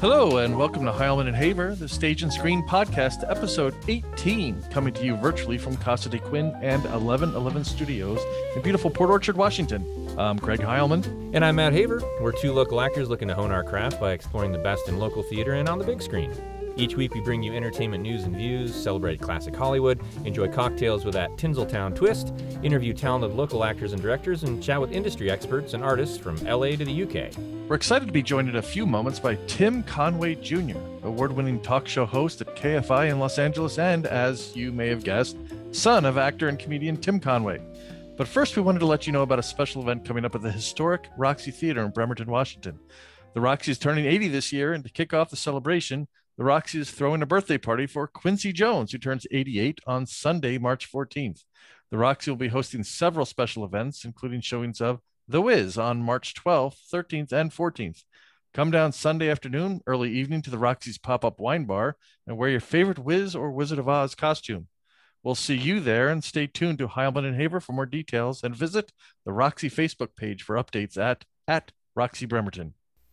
Hello, and welcome to Heilman and Haver, the Stage and Screen Podcast, episode 18, coming to you virtually from Casa de Quinn and 1111 Studios in beautiful Port Orchard, Washington. I'm Greg Heilman. And I'm Matt Haver. We're two local actors looking to hone our craft by exploring the best in local theater and on the big screen. Each week, we bring you entertainment news and views, celebrate classic Hollywood, enjoy cocktails with that Tinseltown twist, interview talented local actors and directors, and chat with industry experts and artists from LA to the UK. We're excited to be joined in a few moments by Tim Conway Jr., award winning talk show host at KFI in Los Angeles, and, as you may have guessed, son of actor and comedian Tim Conway. But first, we wanted to let you know about a special event coming up at the historic Roxy Theater in Bremerton, Washington. The Roxy is turning 80 this year, and to kick off the celebration, the Roxy is throwing a birthday party for Quincy Jones, who turns 88 on Sunday, March 14th. The Roxy will be hosting several special events, including showings of The Wiz on March 12th, 13th, and 14th. Come down Sunday afternoon, early evening to the Roxy's pop up wine bar and wear your favorite Wiz or Wizard of Oz costume. We'll see you there and stay tuned to Heilman and Haver for more details and visit the Roxy Facebook page for updates at, at Roxy Bremerton.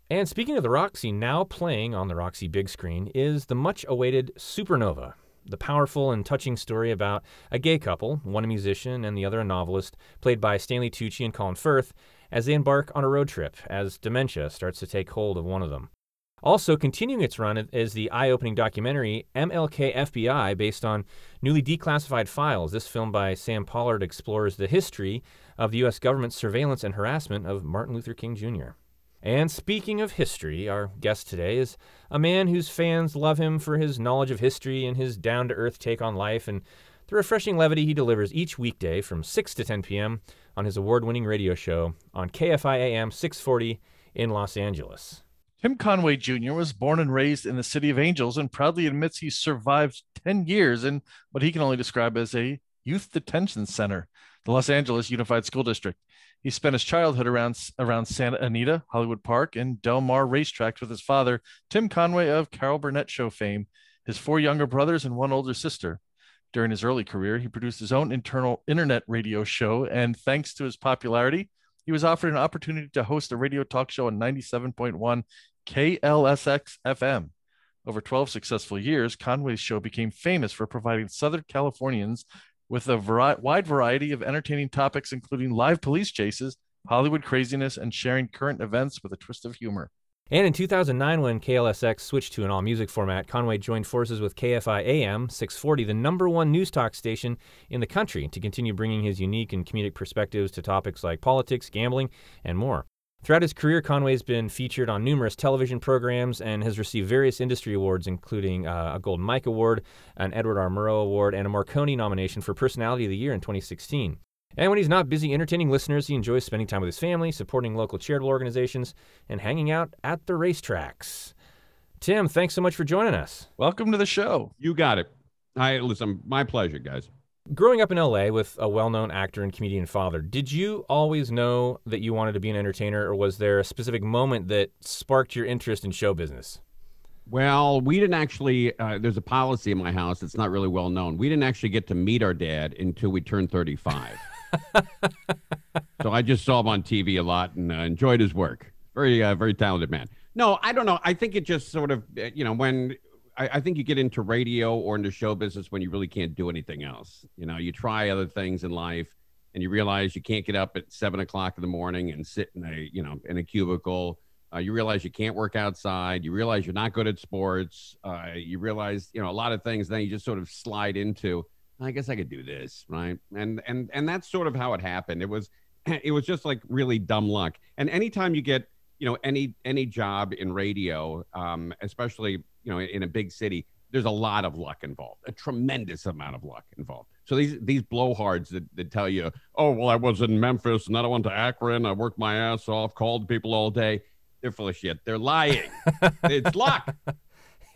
And speaking of the Roxy, now playing on the Roxy big screen is the much awaited Supernova, the powerful and touching story about a gay couple, one a musician and the other a novelist, played by Stanley Tucci and Colin Firth, as they embark on a road trip as dementia starts to take hold of one of them. Also, continuing its run is the eye opening documentary MLK FBI, based on newly declassified files. This film by Sam Pollard explores the history of the U.S. government's surveillance and harassment of Martin Luther King Jr. And speaking of history, our guest today is a man whose fans love him for his knowledge of history and his down to earth take on life and the refreshing levity he delivers each weekday from 6 to 10 p.m. on his award winning radio show on KFI AM 640 in Los Angeles. Tim Conway Jr. was born and raised in the City of Angels and proudly admits he survived 10 years in what he can only describe as a youth detention center, the Los Angeles Unified School District. He spent his childhood around around Santa Anita, Hollywood Park, and Del Mar racetracks with his father, Tim Conway of Carol Burnett Show fame, his four younger brothers, and one older sister. During his early career, he produced his own internal internet radio show, and thanks to his popularity, he was offered an opportunity to host a radio talk show on 97.1 KLSX FM. Over 12 successful years, Conway's show became famous for providing Southern Californians with a vari- wide variety of entertaining topics, including live police chases, Hollywood craziness, and sharing current events with a twist of humor. And in 2009, when KLSX switched to an all music format, Conway joined forces with KFI AM 640, the number one news talk station in the country, to continue bringing his unique and comedic perspectives to topics like politics, gambling, and more. Throughout his career, Conway's been featured on numerous television programs and has received various industry awards, including uh, a Golden Mike Award, an Edward R. Murrow Award, and a Marconi nomination for Personality of the Year in 2016. And when he's not busy entertaining listeners, he enjoys spending time with his family, supporting local charitable organizations, and hanging out at the racetracks. Tim, thanks so much for joining us. Welcome to the show. You got it. I listen. My pleasure, guys. Growing up in LA with a well known actor and comedian father, did you always know that you wanted to be an entertainer, or was there a specific moment that sparked your interest in show business? Well, we didn't actually, uh, there's a policy in my house that's not really well known. We didn't actually get to meet our dad until we turned 35. so I just saw him on TV a lot and uh, enjoyed his work. Very, uh, very talented man. No, I don't know. I think it just sort of, uh, you know, when I, I, think you get into radio or into show business when you really can't do anything else. You know, you try other things in life and you realize you can't get up at seven o'clock in the morning and sit in a, you know, in a cubicle. Uh, you realize you can't work outside. You realize you're not good at sports. Uh, you realize, you know, a lot of things. Then you just sort of slide into, I guess I could do this, right? And and and that's sort of how it happened. It was, it was just like really dumb luck. And anytime you get, you know, any any job in radio, um, especially you know, in a big city, there's a lot of luck involved, a tremendous amount of luck involved. So these these blowhards that, that tell you, oh well, I was in Memphis and then I went to Akron, I worked my ass off, called people all day. They're full of shit. They're lying. it's luck.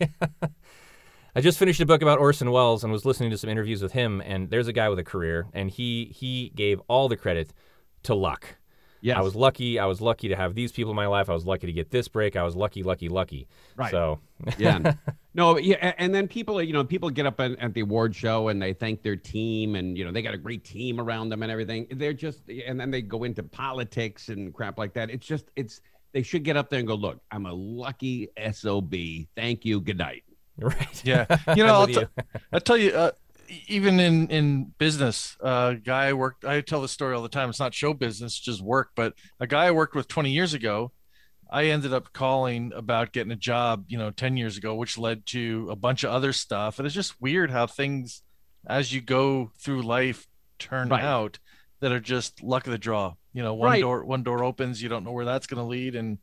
I just finished a book about Orson Welles and was listening to some interviews with him. And there's a guy with a career, and he he gave all the credit to luck. Yes. I was lucky. I was lucky to have these people in my life. I was lucky to get this break. I was lucky, lucky, lucky. Right. So, yeah. No, yeah. And then people, you know, people get up at, at, the award show and they thank their team and, you know, they got a great team around them and everything. They're just, and then they go into politics and crap like that. It's just, it's, they should get up there and go, look, I'm a lucky SOB. Thank you. Good night. Right. Yeah. You know, I'm I'll, t- you. I'll tell you, uh, even in, in business, a uh, guy I worked, I tell the story all the time. It's not show business, just work. But a guy I worked with 20 years ago, I ended up calling about getting a job, you know, 10 years ago, which led to a bunch of other stuff. And it's just weird how things, as you go through life, turn Right. out that are just luck of the draw. You know, one Right. door, one door opens, you don't know where that's going to lead. And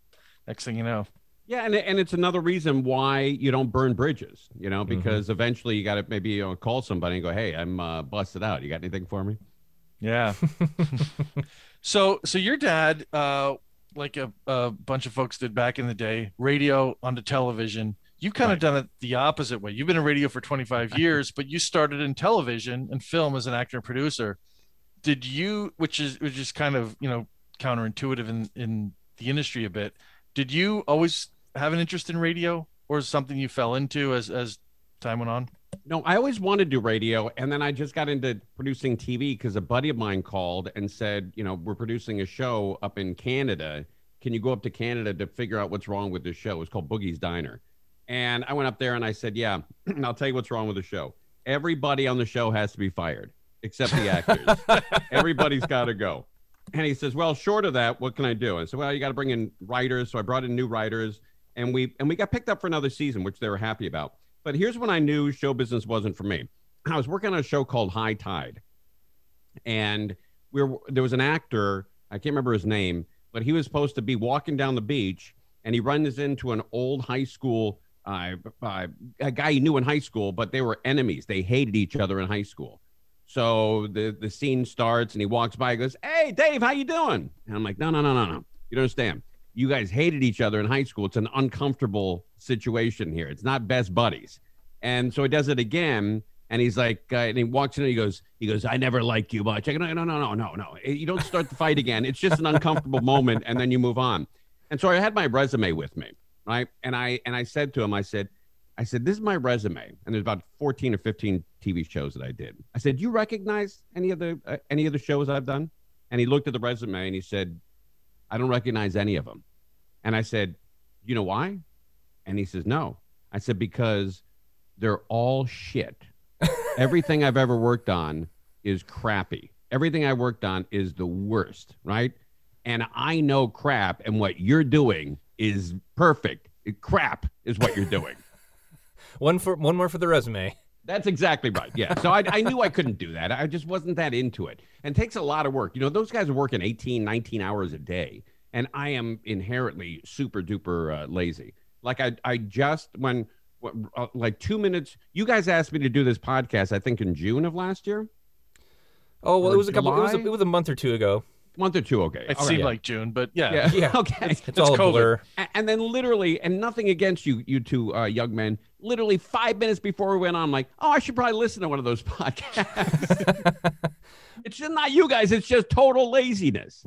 next thing you know, Yeah, and and it's another reason why you don't burn bridges, you know, Mhm. because eventually you got to maybe you know, call somebody and go, "Hey, I'm uh, busted out. You got anything for me?" Yeah. so so your dad, uh, like a, a bunch of folks did back in the day, radio onto television. You kind of done it the opposite way. You've been in radio for 25 years, but you started in television and film as an actor and producer. Did you, which is which is kind of you know counterintuitive in in the industry a bit. Did you always have an interest in radio, or is something you fell into as as time went on? No, I always wanted to do radio, and then I just got into producing TV because a buddy of mine called and said, you know, we're producing a show up in Canada. Can you go up to Canada to figure out what's wrong with this show? It's called Boogie's Diner. And I went up there and I said, yeah, I'll tell you what's wrong with the show. Everybody on the show has to be fired except the actors. Everybody's got to go. And he says, well, short of that, what can I do? I said, well, you got to bring in writers. So I brought in new writers, and we and we got picked up for another season, which they were happy about. But here's when I knew show business wasn't for me. I was working on a show called High Tide, and we were there was an actor I can't remember his name, but he was supposed to be walking down the beach, and he runs into an old high school uh, uh, a guy he knew in high school, but they were enemies. They hated each other in high school. So the the scene starts, and he walks by. He goes, "Hey, Dave, how you doing?" And I'm like, "No, no, no, no, no. You don't understand. You guys hated each other in high school. It's an uncomfortable situation here. It's not best buddies." And so he does it again, and he's like, uh, and he walks in, and he goes, he goes, "I never liked you much." I go, "No, no, no, no, no, no. You don't start the fight again. It's just an uncomfortable moment, and then you move on." And so I had my resume with me, right? And I and I said to him, I said, I said, "This is my resume," and there's about 14 or 15 TV shows that I did. I said, "Do you recognize any of the uh, any of the shows I've done?" And he looked at the resume and he said, "I don't recognize any of them." And I said, "You know why?" And he says, "No." I said, "Because they're all shit. Everything I've ever worked on is crappy. Everything I worked on is the worst, right? And I know crap, and what you're doing is perfect. Crap is what you're doing." One for one more for the resume. That's exactly right. Yeah. So I, I knew I couldn't do that. I just wasn't that into it. And it takes a lot of work. You know, those guys are working 18, 19 hours a day. And I am inherently super duper uh, lazy. Like I, I just, when, when, uh, like two minutes, you guys asked me to do this podcast, I think in June of last year, Oh well, Or it was a couple. It was a, it was a month or two ago. month or two. Okay. It All seemed right. like June, but yeah. yeah. Yeah. okay. It's, It's all a COVID. blur. And then literally, and nothing against you, you two uh, young men, literally five minutes before we went on, I'm like, oh, I should probably listen to one of those podcasts. it's just not you guys. It's just total laziness.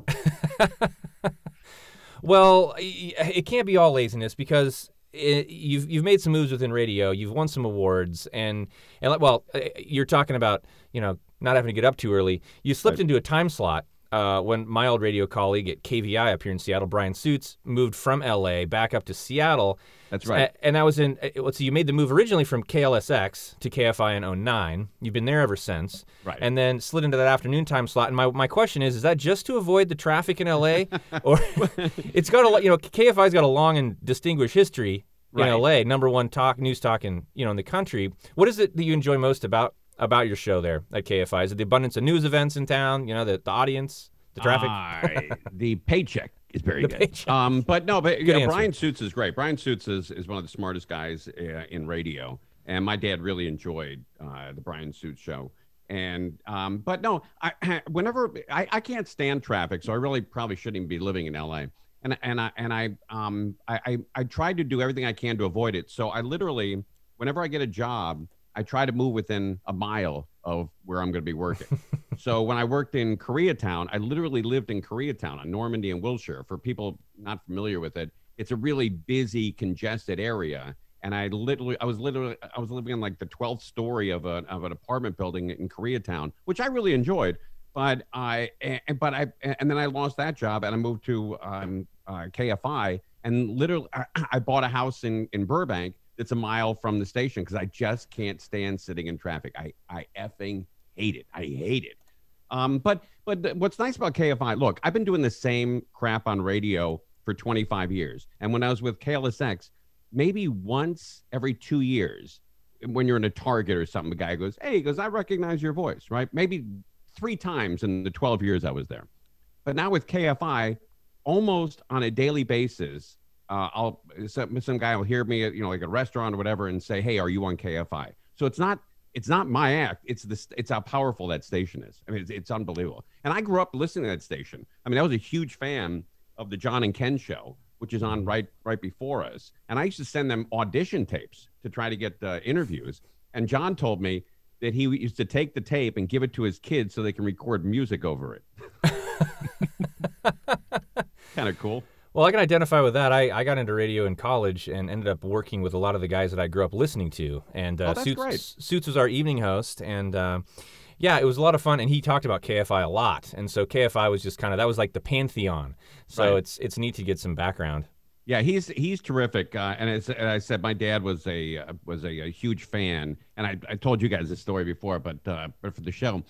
Well, it can't be all laziness because it, you've you've made some moves within radio. You've won some awards, and and well, uh, you're talking about you know not having to get up too early. You slipped into a time slot. Uh, when my old radio colleague at KVI up here in Seattle, Bryan Suits, moved from LA back up to Seattle. That's right. A- and that was in, uh, let's see, you made the move originally from KLSX to KFI in 09. You've been there ever since. Right. And then slid into that afternoon time slot. And my, my question is, is that just to avoid the traffic in LA? or it's got a lot, you know, KFI's got a long and distinguished history in Right. LA, number one talk, news talk in, you know, in the country. What is it that you enjoy most about about your show there at KFI? Is it the abundance of news events in town, you know, the, the audience, the traffic? I- the paycheck is very The good. paycheck. Um, but no, but you know. Bryan Suits is great. Bryan Suits is, is one of the smartest guys uh, in radio, and my dad really enjoyed uh, the Bryan Suits show. And um, but no, I whenever I, I can't stand traffic, so I really probably shouldn't be living in LA. And and I and I um I, I I tried to do everything I can to avoid it. So I literally, whenever I get a job, I try to move within a mile of where I'm going to be working. so when I worked in Koreatown, I literally lived in Koreatown on Normandie and Wilshire. For people not familiar with it, it's a really busy, congested area. And I literally, I was literally, I was living in like the 12th story of a of an apartment building in Koreatown, which I really enjoyed. But I, and, but I, and then I lost that job, and I moved to um, uh, KFI, and literally, I, I bought a house in in Burbank that's a mile from the station because I just can't stand sitting in traffic. I I effing hate it. I hate it. Um, but but what's nice about KFI? Look, I've been doing the same crap on radio for 25 years, and when I was with KLSX, maybe once every two years, when you're in a Target or something, the guy goes, "Hey," he goes, "I recognize your voice," right? Maybe three times in the 12 years I was there. But now with KFI, almost on a daily basis, uh, I'll some, some guy will hear me at you know like a restaurant or whatever and say, "Hey, are you on KFI?" So it's not it's not my act. It's this. It's how powerful that station is. I mean, it's, it's unbelievable. And I grew up listening to that station. I mean, I was a huge fan of the John and Ken show, which is on right right before us. And I used to send them audition tapes to try to get uh, interviews. And John told me that he used to take the tape and give it to his kids so they can record music over it. kind of cool. Well, I can identify with that. I, I got into radio in college and ended up working with a lot of the guys that I grew up listening to. And uh, oh, that's Suits, great. Suits was our evening host, and uh, yeah, it was a lot of fun. And he talked about KFI a lot, and so KFI was just kind of that was like the pantheon. So Right. it's it's neat to get some background. Yeah, he's he's terrific, uh, and as, as I said, my dad was a uh, was a, a huge fan, and I, I told you guys this story before, but uh, but for the show,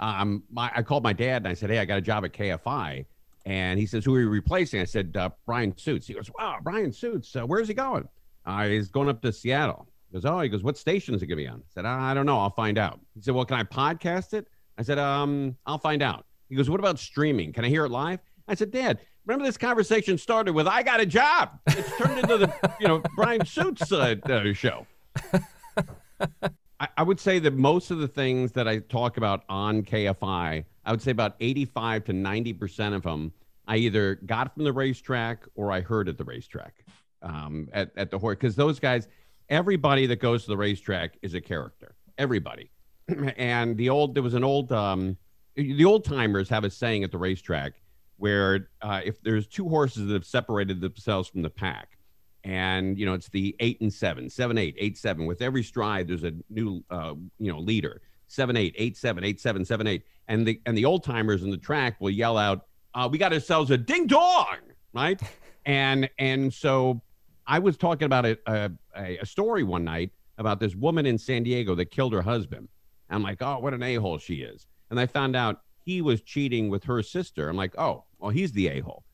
um, my, I called my dad and I said, hey, I got a job at KFI, and he says, who are you replacing? I said, uh, Bryan Suits. He goes, wow, Bryan Suits, uh, where's he going? Uh, he's going up to Seattle. He goes, oh, he goes, what station is he going to be on? I said, I don't know, I'll find out. He said, well, can I podcast it? I said, um, I'll find out. He goes, what about streaming? Can I hear it live? I said, Dad, remember this conversation started with "I got a job." It's turned into the you know Bryan Suits uh, uh, show. I, I would say that most of the things that I talk about on KFI, I would say about eighty-five to ninety percent of them, I either got from the racetrack or I heard at the racetrack um, at at the horse because those guys, everybody that goes to the racetrack is a character. Everybody, and the old there was an old um, the old timers have a saying at the racetrack where uh, if there's two horses that have separated themselves from the pack, and you know it's the eight and seven, seven eight, eight seven. With every stride, there's a new uh, you know leader. Seven eight, eight seven, eight seven, seven eight, and the and the old timers in the track will yell out, uh, "We got ourselves a ding dong!" Right, and and so I was talking about a, a a story one night about this woman in San Diego that killed her husband. I'm like, oh, what an a hole she is, and I found out he was cheating with her sister. I'm like, oh, well, he's the a hole.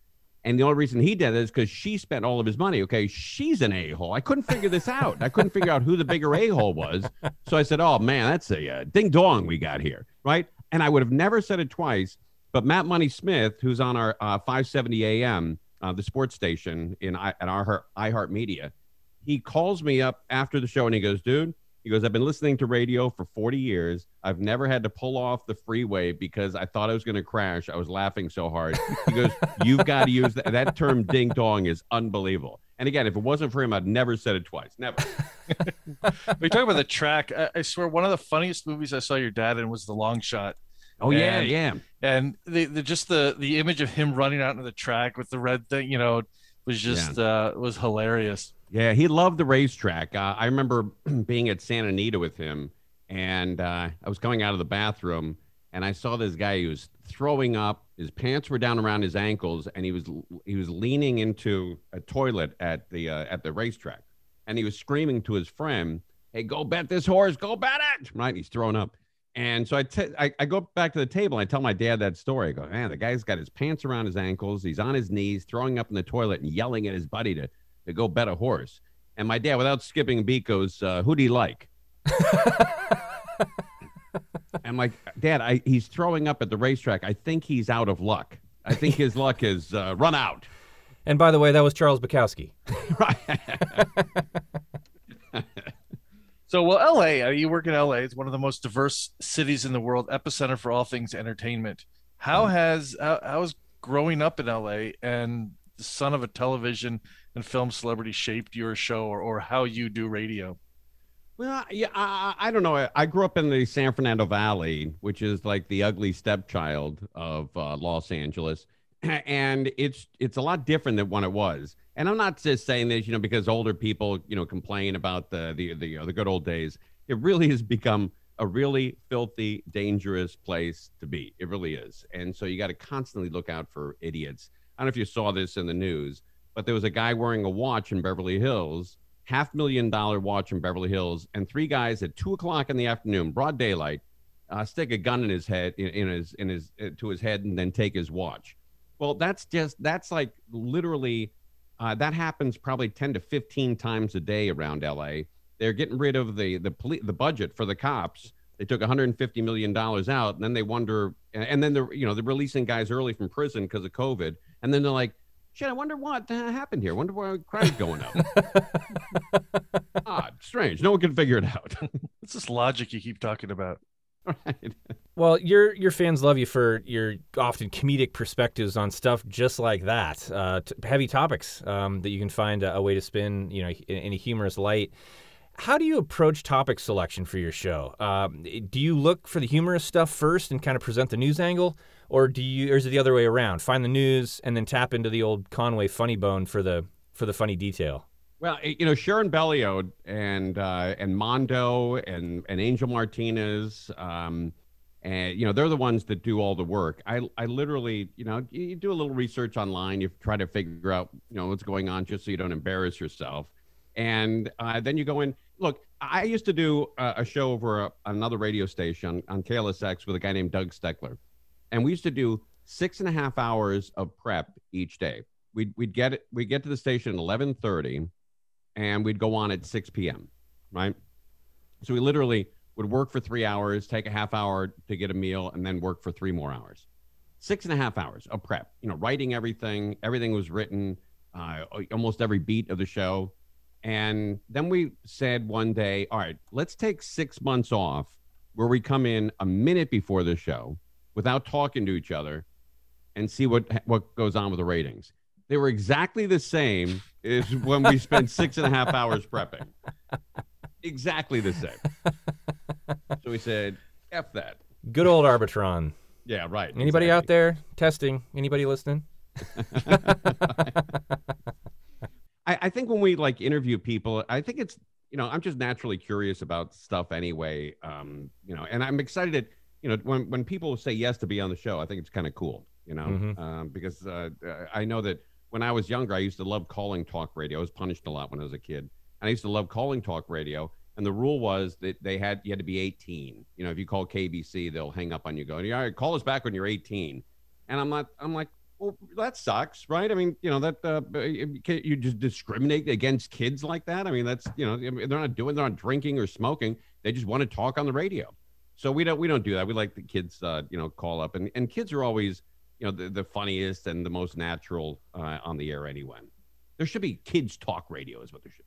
And the only reason he did it is because she spent all of his money. Okay, she's an a hole. I couldn't figure this out. I couldn't figure out who the bigger a hole was. So I said, oh man, that's a uh, ding dong we got here, right? And I would have never said it twice, but Matt Money Smith, who's on our uh, 570 AM, uh, the sports station in at our iHeart Media, he calls me up after the show and he goes, dude, he goes, I've been listening to radio for 40 years. I've never had to pull off the freeway because I thought I was going to crash. I was laughing so hard. He goes, You've got to use that. That term ding dong is unbelievable. And again, if it wasn't for him, I'd never said it twice. Never. We talk about the track. I, I swear, one of the funniest movies I saw your dad in was The Long Shot, Oh, yeah, yeah. and the, the just the the image of him running out into the track with the red thing, you know, was just uh was hilarious. Yeah, he loved the racetrack. Uh, I remember being at Santa Anita with him, and uh, I was going out of the bathroom, and I saw this guy who was throwing up. His pants were down around his ankles, and he was he was leaning into a toilet at the uh, at the racetrack, and he was screaming to his friend, "Hey, go bet this horse! Go bet it!" Right? He's throwing up. And so I, t- I, I go back to the table. And I tell my dad that story. I go, man, the guy's got his pants around his ankles. He's on his knees, throwing up in the toilet and yelling at his buddy to, to go bet a horse. And my dad, without skipping a beat, goes, uh, "Who do you like?" I'm like, Dad, I, he's throwing up at the racetrack. I think he's out of luck. I think his luck has uh, run out. And by the way, that was Charles Bukowski. right. So, well, LA, uh, you work in LA. It's one of the most diverse cities in the world, epicenter for all things entertainment. How has how, how has growing up in LA and the son of a television and film celebrity shaped your show or, or how you do radio? Well, yeah, I, I I don't know. I, I grew up in the San Fernando Valley, which is like the ugly stepchild of uh, Los Angeles, and it's it's a lot different than what it was. And I'm not just saying this, you know, because older people, you know, complain about the the the, uh, the good old days. It really has become a really filthy, dangerous place to be. It really is, and so you got to constantly look out for idiots. I don't know if you saw this in the news, but there was a guy wearing a watch in Beverly Hills, half million dollar watch in Beverly Hills, and three guys at two o'clock in the afternoon, broad daylight, uh, stick a gun in his head, in, in his in his uh, to his head, and then take his watch. Well, that's just that's like literally uh, that happens probably ten to fifteen times a day around L.A. They're getting rid of the the poli- the budget for the cops. They took 150 million dollars out, and then they wonder, and then they're you know they're releasing guys early from prison because of COVID, and then they're like, shit, I wonder what uh, happened here. I wonder why crime's going up. Odd, strange. No one can figure it out. It's this logic you keep talking about. right. Well, your your fans love you for your often comedic perspectives on stuff just like that, uh, t- heavy topics um, that you can find a, a way to spin, you know, in, in a humorous light. How do you approach topic selection for your show? Um, do you look for the humorous stuff first and kind of present the news angle, or do you, or is it the other way around? Find the news and then tap into the old Conway funny bone for the for the funny detail. Well, you know, Sharon Bellio and uh, and Mondo and and Angel Martinez, um, and you know, they're the ones that do all the work. I I literally, you know, you, do a little research online, you try to figure out, you know, what's going on, just so you don't embarrass yourself, and uh, then you go in. Look, I used to do a, a show over a, another radio station on KLSX with a guy named Doug Steckler, and we used to do six and a half hours of prep each day. We'd we'd get it. We would get to the station at eleven thirty and we'd go on at 6 p.m. Right. So we literally would work for three hours, take a half hour to get a meal, and then work for three more hours. Six and a half hours of prep. You know, writing everything. Everything was written. Uh, almost every beat of the show. And then we said one day, all right, let's take six months off where we come in a minute before the show without talking to each other and see what what goes on with the ratings. They were exactly the same as when we spent six and a half hours prepping. Exactly the same. So we said, F that. Good old Arbitron. Yeah, right. Anybody exactly. out there testing? Anybody listening? I, I think when we like interview people, I think it's you know I'm just naturally curious about stuff anyway. Um, you know, and I'm excited that you know when when people say yes to be on the show, I think it's kind of cool. You know, Mhm. um, because uh, I know that when I was younger, I used to love calling talk radio. I was punished a lot when I was a kid, and I used to love calling talk radio. And the rule was that they had you had to be 18. You know, if you call KBC, they'll hang up on you, going, "All right, call us back when you're 18." And I'm not. I'm like, well, that sucks, right? I mean, you know, that uh, you just discriminate against kids like that. I mean, that's you know, they're not doing, they're not drinking or smoking. They just want to talk on the radio. So we don't we don't do that. We like the kids, uh, you know, call up, and and kids are always, you know, the, the funniest and the most natural uh, on the air anyway. There should be kids talk radio, is what there should be.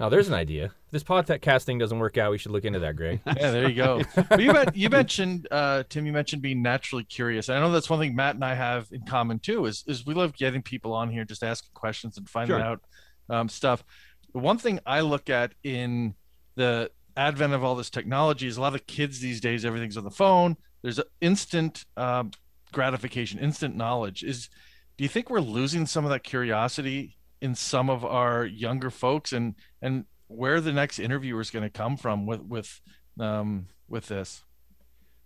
Now there's an idea. If this podcast thing doesn't work out, we should look into that, Greg. Yeah, there you go. but you, men- you mentioned, uh, Tim, you mentioned being naturally curious. I know that's one thing Matt and I have in common too. Is is we love getting people on here, just asking questions and finding Sure. out um, stuff. The one thing I look at in the advent of all this technology is a lot of kids these days. Everything's on the phone. There's instant um, gratification, instant knowledge. Is do you think we're losing some of that curiosity in some of our younger folks, and and where the next interviewer is going to come from with with um, with this?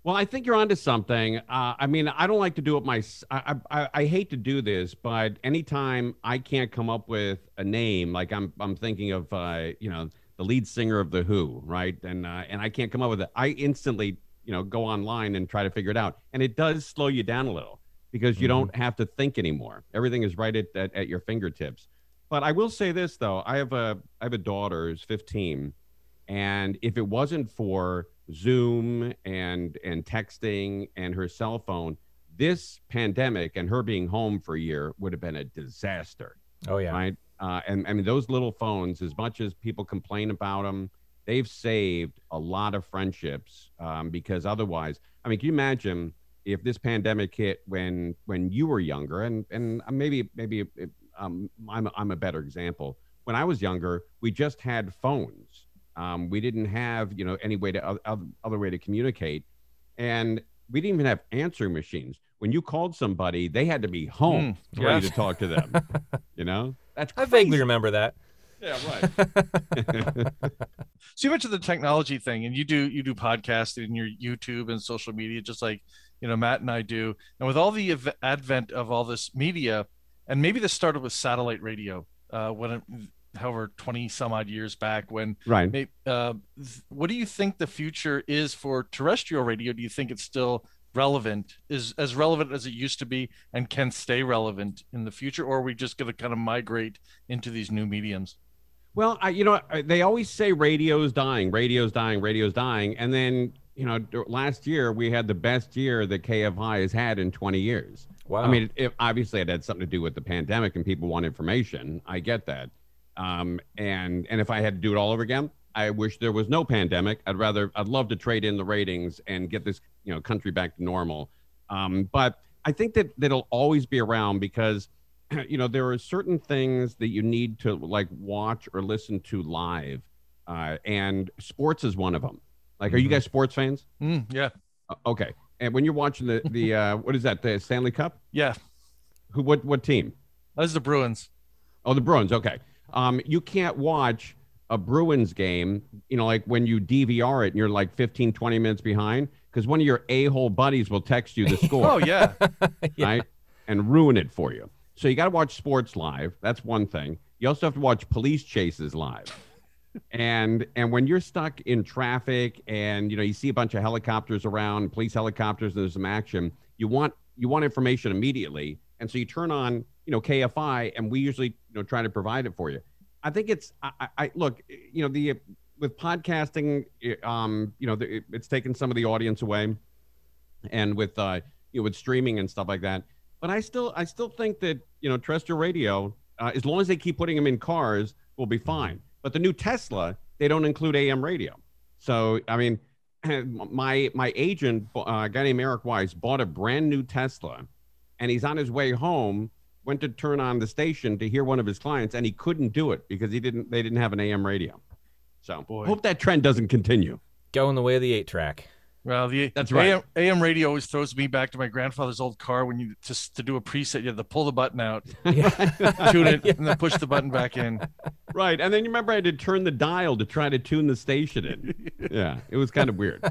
Well, I think you're onto something. Uh, I mean, I don't like to do it my. I, I I hate to do this, but anytime I can't come up with a name, like I'm I'm thinking of uh, you know the lead singer of the Who, right? And uh, and I can't come up with it. I instantly you know go online and try to figure it out, and it does slow you down a little because you Mhm. don't have to think anymore. Everything is right at, at at your fingertips. But I will say this though, I have a I have a daughter who's 15, and if it wasn't for Zoom and and texting and her cell phone, this pandemic and her being home for a year would have been a disaster, Oh yeah. right? Uh, and I mean, those little phones, as much as people complain about them, they've saved a lot of friendships um, because otherwise, I mean, can you imagine if this pandemic hit when when you were younger and and maybe maybe it, um, I'm I'm a better example. When I was younger, we just had phones. Um, we didn't have you know any way to oth- oth- other way to communicate, and we didn't even have answering machines. When you called somebody, they had to be home Mm, ready yes. to talk to them. you know, that's I vaguely remember that. Yeah, right. So you mentioned the technology thing, and you do you do podcasting and your YouTube and social media, just like you know Matt and I do. And with all the ev- advent of all this media, and maybe this started with satellite radio uh, when it, however 20 some odd years back when Right. may, uh, th- what do you think the future is for terrestrial radio do you think it's still relevant is as relevant as it used to be and can stay relevant in the future or are we just going to kind of migrate into these new mediums Well, I, you know, they always say radio's dying, radio's dying, radio's dying, and then you know, last year we had the best year that KFI has had in 20 years. Wow. I mean, it, it, obviously it had something to do with the pandemic and people want information. I get that. Um, and and if I had to do it all over again, I wish there was no pandemic. I'd rather, I'd love to trade in the ratings and get this, you know, country back to normal. Um, but I think that that'll always be around because, you know, there are certain things that you need to like watch or listen to live, uh, and sports is one of them. Like, are you Mhm. guys sports fans? Mm, yeah Uh, okay. And when you're watching the the uh, what is that the Stanley Cup? yeah Who what what team? that's the bruins Oh, the Bruins. Okay. Um, you can't watch a Bruins game, you know, like when you DVR it and you're like 15, 20 minutes behind because one of your a-hole buddies will text you the score, oh yeah Yeah. right? And ruin it for you. So you got to watch sports live. That's one thing. You also have to watch police chases live. and and when you're stuck in traffic and you know you see a bunch of helicopters around, police helicopters, and there's some action, you want you want information immediately, and so you turn on you know KFI, and we usually you know try to provide it for you. I think it's I, I look you know the with podcasting, um, you know it's taken some of the audience away, and with uh you know with streaming and stuff like that. But I still I still think that you know terrestrial radio, uh, as long as they keep putting them in cars, will be fine. But the new Tesla, they don't include AM radio. So I mean, my my agent, uh, a guy named Eric Weiss, bought a brand new Tesla, and he's on his way home. Went to turn on the station to hear one of his clients, and he couldn't do it because he didn't. They didn't have an AM radio. So Boy. hope that trend doesn't continue. Going the way of the eight track. Well, the That's right. AM, AM radio always throws me back to my grandfather's old car when you just to do a preset, you have to pull the button out, tune it, and then push the button back in. Right. And then you remember I had to turn the dial to try to tune the station in. yeah. It was kind of weird.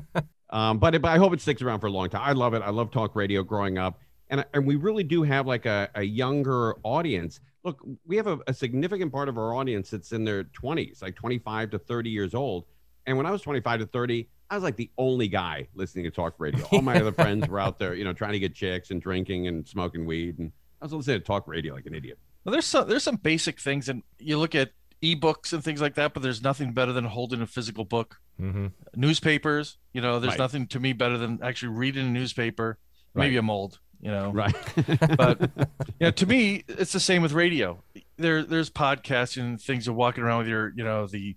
Um, but, it, but I hope it sticks around for a long time. I love it. I love talk radio growing up. And, and we really do have like a, a younger audience. Look, we have a, a significant part of our audience that's in their 20s, like 25 to 30 years old. And when I was 25 to 30, I was like the only guy listening to talk radio. All my other friends were out there, you know, trying to get chicks and drinking and smoking weed. And I was listening to talk radio like an idiot. Well, there's some there's some basic things, and you look at ebooks and things like that, but there's nothing better than holding a physical book. hmm Newspapers, you know, there's Right. nothing to me better than actually reading a newspaper. Maybe Right. a mold, you know. Right. But yeah, to me, it's the same with radio. There, there's podcasts and things you're walking around with your, you know, the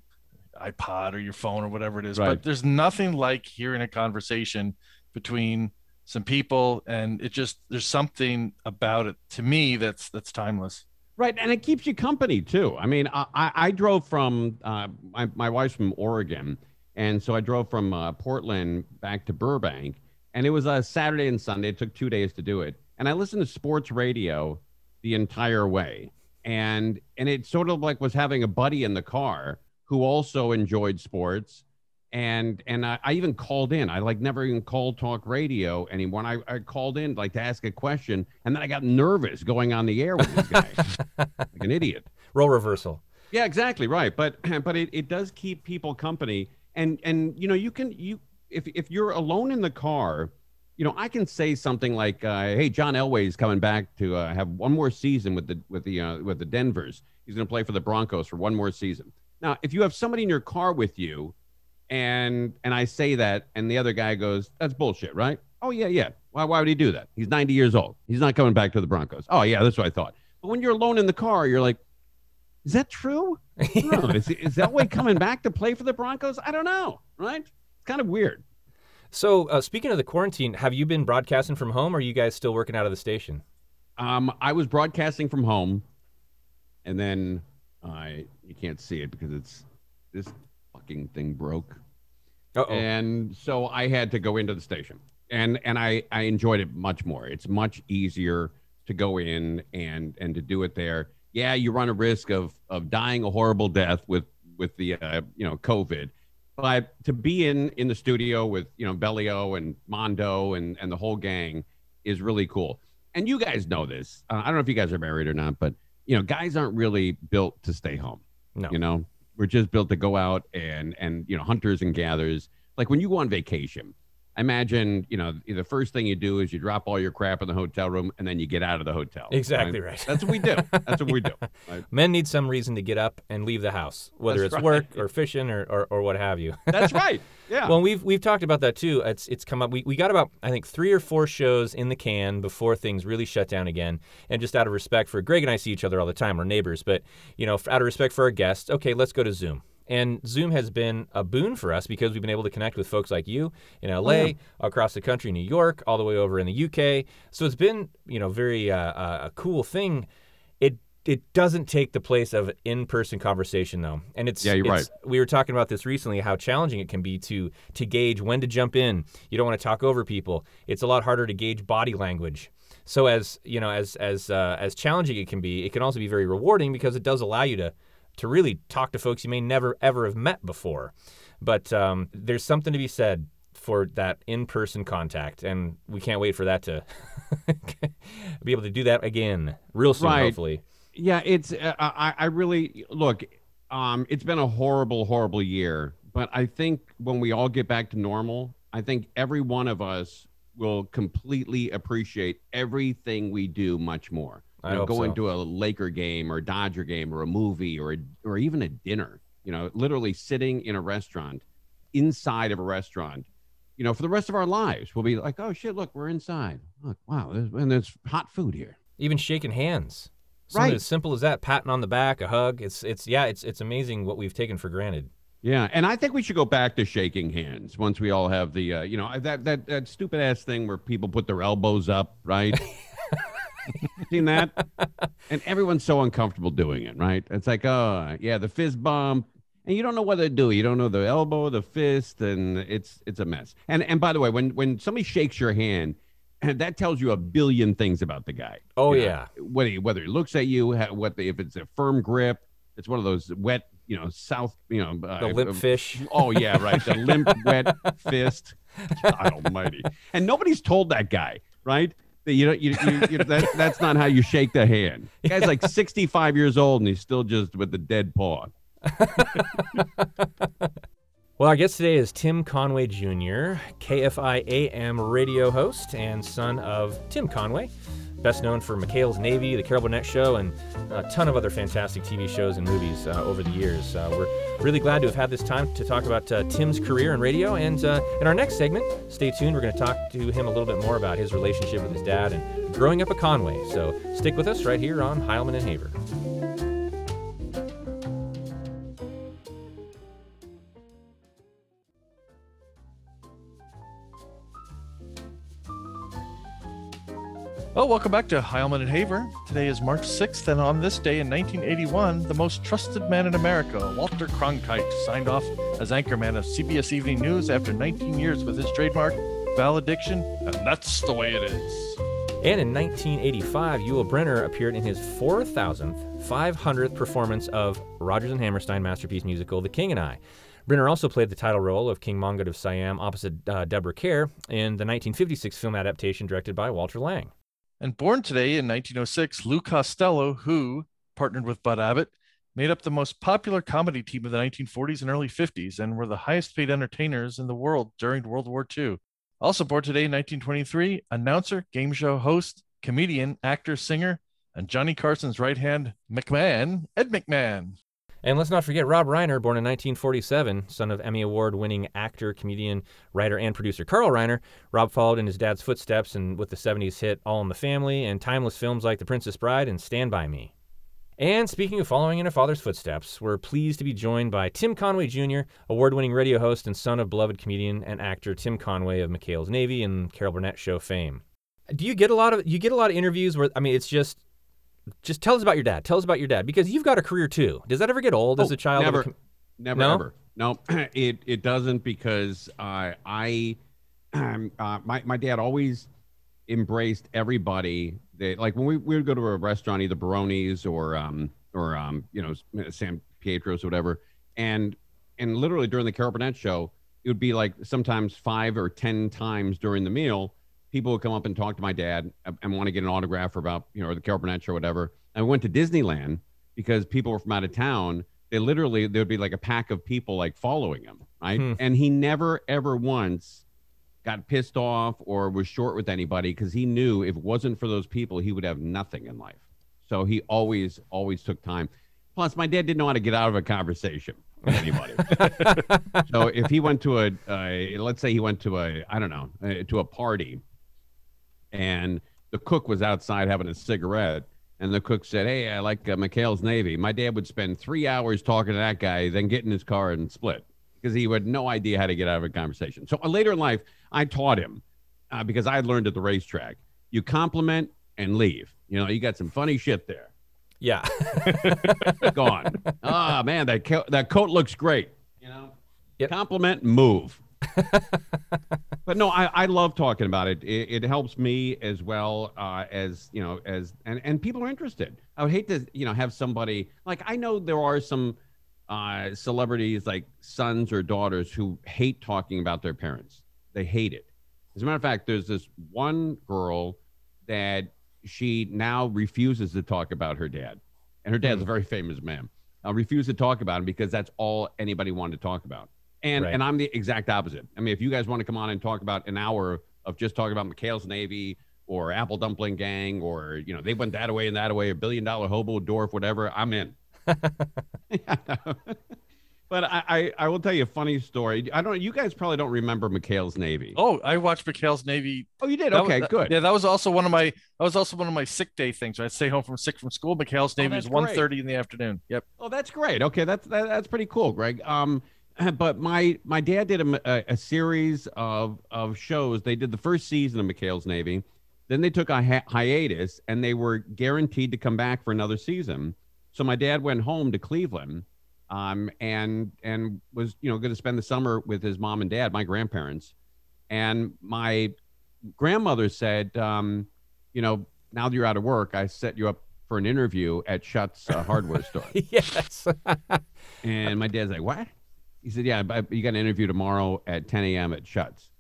iPod or your phone or whatever it is. Right. But there's nothing like hearing a conversation between some people, and it just there's something about it to me that's that's timeless. Right, and it keeps you company too. I mean, I, I, I drove from uh, my my wife's from Oregon, and so I drove from uh, Portland back to Burbank, and it was a Saturday and Sunday. It took two days to do it, and I listened to sports radio the entire way, and and it sort of like was having a buddy in the car who also enjoyed sports, and and I, I even called in. I like never even called talk radio anymore. And I, I called in like to ask a question, and then I got nervous going on the air with this guy, like an idiot. Role reversal. Yeah, exactly right. But but it, it does keep people company, and and you know you can you if if you're alone in the car, you know I can say something like, uh, "Hey, John Elway's coming back to uh, have one more season with the with the uh, with the Denver's. He's going to play for the Broncos for one more season." Now, if you have somebody in your car with you, and and I say that, and the other guy goes, "That's bullshit, right?" Oh yeah, yeah. Why why would he do that? He's 90 years old. He's not coming back to the Broncos. Oh yeah, that's what I thought. But when you're alone in the car, you're like, is that true? I don't. Is, that way coming back to play for the Broncos? I don't know. Right? It's kind of weird. So, uh, speaking of the quarantine, have you been broadcasting from home, or are you guys still working out of the station? Um, I was broadcasting from home, and then I you can't see it because it's this fucking thing broke, Uh oh. and so I had to go into the station, and and I I enjoyed it much more. It's much easier to go in and and to do it there. Yeah, you run a risk of of dying a horrible death with with the uh, you know COVID, but to be in in the studio with you know Bellio and Mondo and and the whole gang is really cool. and you guys know this. Uh, I don't know if you guys are married or not, but you know, guys aren't really built to stay home. No. You know, we're just built to go out and and you know, hunters and gatherers. Like when you go on vacation, I imagine you know the first thing you do is you drop all your crap in the hotel room and then you get out of the hotel. Exactly right. That's what we do. That's what we do. Right? Men need some reason to get up and leave the house, whether That's it's right. work or fishing or, or, or what have you. That's right. Yeah. Well, we've we've talked about that too. It's it's come up. We, we got about I think three or four shows in the can before things really shut down again. And just out of respect for Greg and I see each other all the time. We're neighbors, but you know, out of respect for our guests, okay, let's go to Zoom. And Zoom has been a boon for us because we've been able to connect with folks like you in LA, yeah. across the country, New York, all the way over in the UK. So it's been you know very uh, uh, a cool thing. It it doesn't take the place of in-person conversation though and it's Yeah, you're it's- we were talking about this recently how challenging it can be to to gauge when to jump in you don't want to talk over people it's a lot harder to gauge body language so as you know as as uh, as challenging it can be it can also be very rewarding because it does allow you to to really talk to folks you may never ever have met before but um, there's something to be said for that in-person contact and we can't wait for that to be able to do that again real soon Right. hopefully Yeah, it's uh, I I really look. Um, it's been a horrible, horrible year, but I think when we all get back to normal, I think every one of us will completely appreciate everything we do much more. I You know, going so. to a Laker game or Dodger game or a movie or a, or even a dinner. You know, literally sitting in a restaurant, inside of a restaurant. You know, for the rest of our lives, we'll be like, "Oh shit! Look, we're inside. Look, wow, there's, and there's hot food here." even shaking hands something Right. as simple as that patting on the back a hug it's it's yeah it's it's amazing what we've taken for granted Yeah, and I think we should go back to shaking hands once we all have the, uh, you know, that that that stupid ass thing where people put their elbows up, right? Seen that? And everyone's so uncomfortable doing it, right? It's like, oh, yeah, the fist bump, and you don't know what to do. You don't know the elbow, the fist, and it's it's a mess. And and by the way, when when somebody shakes your hand, that tells you a billion things about the guy. oh You know, yeah whether he, whether he looks at you, what the, if it's a firm grip, it's one of those wet, you know, south, you know, the uh, limp uh, fish Oh yeah, right. The limp, wet fist. God Almighty! And nobody's told that guy, right? You don't. You, you, you, that, that's not how you shake the hand. The guy's like sixty-five years old, and he's still just with the dead paw. well our guest today is tim conway jr kfi am radio host and son of tim conway best known for mchale's navy the carol burnett show and a ton of other fantastic tv shows and movies uh, over the years. Uh, we're really glad to have had this time to talk about uh, tim's career in radio. And uh, in our next segment stay tuned. We're going to talk to him a little bit more about his relationship with his dad and growing up a conway. So stick with us right here on heilman and haver Well, welcome back to Heilman and Haver. Today is March 6th, and on this day in 1981, the most trusted man in America, Walter Cronkite, signed off as anchorman of CBS Evening News after 19 years with his trademark valediction, and that's the way it is. And in 1985, Yul Brynner appeared in his 4,000th, 500th performance of Rodgers and Hammerstein masterpiece musical The King and I. Brynner also played the title role of King Mongkut of Siam opposite uh, Deborah Kerr in the 1956 film adaptation directed by Walter Lang. And born today in 1906, Lou Costello, who partnered with Bud Abbott, made up the most popular comedy team of the 1940s and early 50s and were the highest paid entertainers in the world during World War II. Also born today in 1923, announcer, game show host, comedian, actor, singer, and Johnny Carson's right hand McMahon, Ed McMahon. And let's not forget Rob Reiner, born in 1947, son of Emmy Award winning actor, comedian, writer, and producer Carl Reiner. Rob followed in his dad's footsteps and with the 70s hit All in the Family and timeless films like The Princess Bride and Stand By Me. And speaking of following in a father's footsteps, we're pleased to be joined by Tim Conway Jr., award winning radio host and son of beloved comedian and actor Tim Conway of McHale's Navy and Carol Burnett Show fame. Do you get a lot of you get a lot of interviews where I mean it's just just tell us about your dad. Tell us about your dad because you've got a career too. Does that ever get old as Oh, a child? never. com- Never No? ever. No, it it doesn't because uh, I um, uh, my my dad always embraced everybody. That like when we, we would go to a restaurant, either Baroni's or um or um you know San Pietro's or whatever, and and literally during the Carol Burnett show, it would be like sometimes five or ten times during the meal. People would come up and talk to my dad and, want to get an autograph or about you know or the Carol Burnett show, whatever. And we went to Disneyland because people were from out of town. They literally there would be like a pack of people like following him, right? Hmm. And he never ever once got pissed off or was short with anybody because he knew if it wasn't for those people, he would have nothing in life. So he always, always took time. Plus, my dad didn't know how to get out of a conversation with anybody. so if he went to a, uh, let's say he went to a, I don't know, uh, to a party, and the cook was outside having a cigarette, and the cook said, "Hey, I like uh, McHale's Navy." My dad would spend three hours talking to that guy, then get in his car and split because he had no idea how to get out of a conversation. So uh, later in life, I taught him uh, because I learned at the racetrack. You compliment and leave. You know, you got some funny shit there. Yeah. Gone. Ah, man, that co- that coat looks great. You know, Yep. compliment, move. but no, I, I love talking about it. it. It helps me as well uh, as you know as and and people are interested. I would hate to you know have somebody like I know there are some uh, celebrities like sons or daughters who hate talking about their parents. They hate it. As a matter of fact, there's this one girl that she now refuses to talk about her dad, and her dad's a very famous man. Uh, refuse to talk about him because that's all anybody wanted to talk about. And Right. and I'm the exact opposite. I mean, if you guys want to come on and talk about an hour of just talking about McHale's Navy or Apple Dumpling Gang or you know they went that away and that away, a billion dollar hobo dwarf, whatever, I'm in. but I, I I will tell you a funny story. I don't. You guys probably don't remember McHale's Navy. Oh, I watched McHale's Navy. Oh, you did. That was- Okay, that- good. Yeah, that was also one of my that was also one of my sick day things. When I stay home from sick from school. McHale's Navy that's is great. 1.30 in the afternoon. Yep. Oh, that's great. Okay, that's that, that's pretty cool, Greg. Um, but my my dad did a, a, a series of of shows. They did the first season of McHale's Navy, then they took a hi- hiatus, and they were guaranteed to come back for another season. So my dad went home to Cleveland, um, and and was you know going to spend the summer with his mom and dad, my grandparents, and my grandmother said, um, you know, now that you're out of work, I set you up for an interview at Shutt's uh, hardware store. yes. And my dad's like, "What?" He said, "Yeah, you got an interview tomorrow at 10 a.m. at Shuts."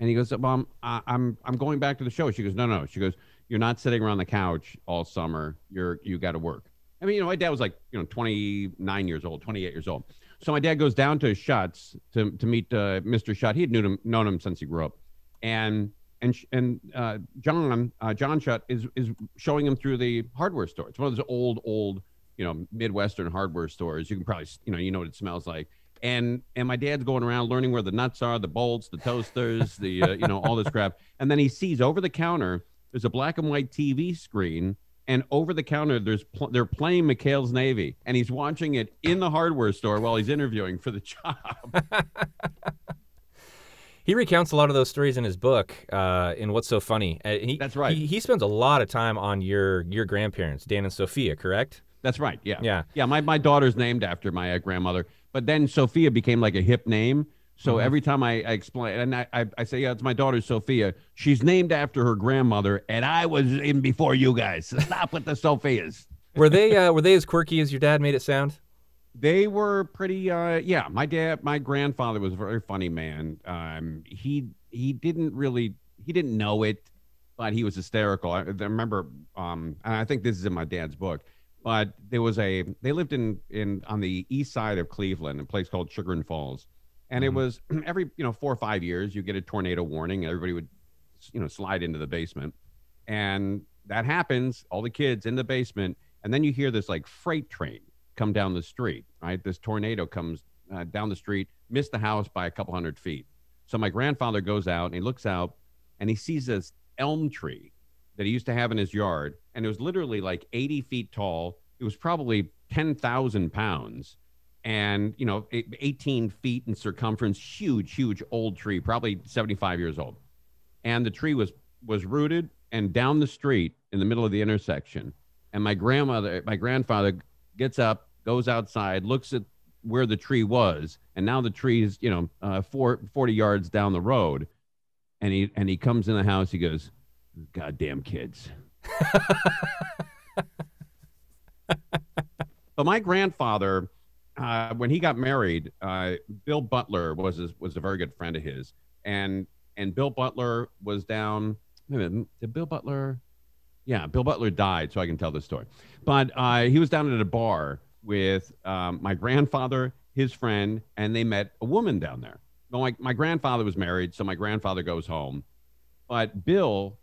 And he goes, "Mom, I, I'm I'm going back to the show." She goes, "No, no." She goes, "You're not sitting around the couch all summer. You're you got to work." I mean, you know, my dad was like, you know, 29 years old, 28 years old. So my dad goes down to Shuts to to meet uh, Mr. Shutt. He had known him known him since he grew up, and and and uh, John uh, John Shutt is is showing him through the hardware store. It's one of those old old you know midwestern hardware stores. You can probably you know you know what it smells like. And and my dad's going around learning where the nuts are, the bolts, the toasters, the uh, you know all this crap. And then he sees over the counter there's a black and white TV screen. And over the counter, there's pl- they're playing McHale's Navy, and he's watching it in the hardware store while he's interviewing for the job. He recounts a lot of those stories in his book. Uh, in what's so funny, Uh, he, That's right. He, he spends a lot of time on your your grandparents, Dan and Sophia. Correct? That's right. Yeah. Yeah. Yeah. My, my daughter's named after my uh, grandmother, but then Sophia became like a hip name. So Mm-hmm. every time I, I explain, and I, I, I say, yeah, it's my daughter Sophia. She's named after her grandmother, and I was in before you guys. Stop with the Sophias. Were they uh, were they as quirky as your dad made it sound? They were pretty. Uh, yeah, my dad, my grandfather was a very funny man. Um, he he didn't really he didn't know it, but he was hysterical. I, I remember, um, and I think this is in my dad's book. But there was a they lived in in on the east side of Cleveland, a place called Chagrin Falls, and it Mhm. was every you know four or five years you get a tornado warning, and everybody would you know slide into the basement, and that happens. All the kids in the basement, and then you hear this like freight train come down the street, right? This tornado comes uh, down the street, missed the house by a couple hundred feet. So my grandfather goes out and he looks out and he sees this elm tree that he used to have in his yard. And it was literally like 80 feet tall. It was probably 10,000 pounds and, you know, e- 18 feet in circumference, huge, huge old tree, probably 75 years old. And the tree was, was rooted and down the street in the middle of the intersection. And my grandmother, my grandfather gets up, goes outside, looks at where the tree was, and now the tree is, you know, uh, four, 40 yards down the road. And he and he comes in the house. He goes, "Goddamn kids." but my grandfather, uh, when he got married, uh, Bill Butler was his, was a very good friend of his, and and Bill Butler was down minute, did Bill Butler? Yeah, Bill Butler died, so I can tell this story. But uh, he was down at a bar with um, my grandfather, his friend, and they met a woman down there. My, my grandfather was married, so my grandfather goes home. But Bill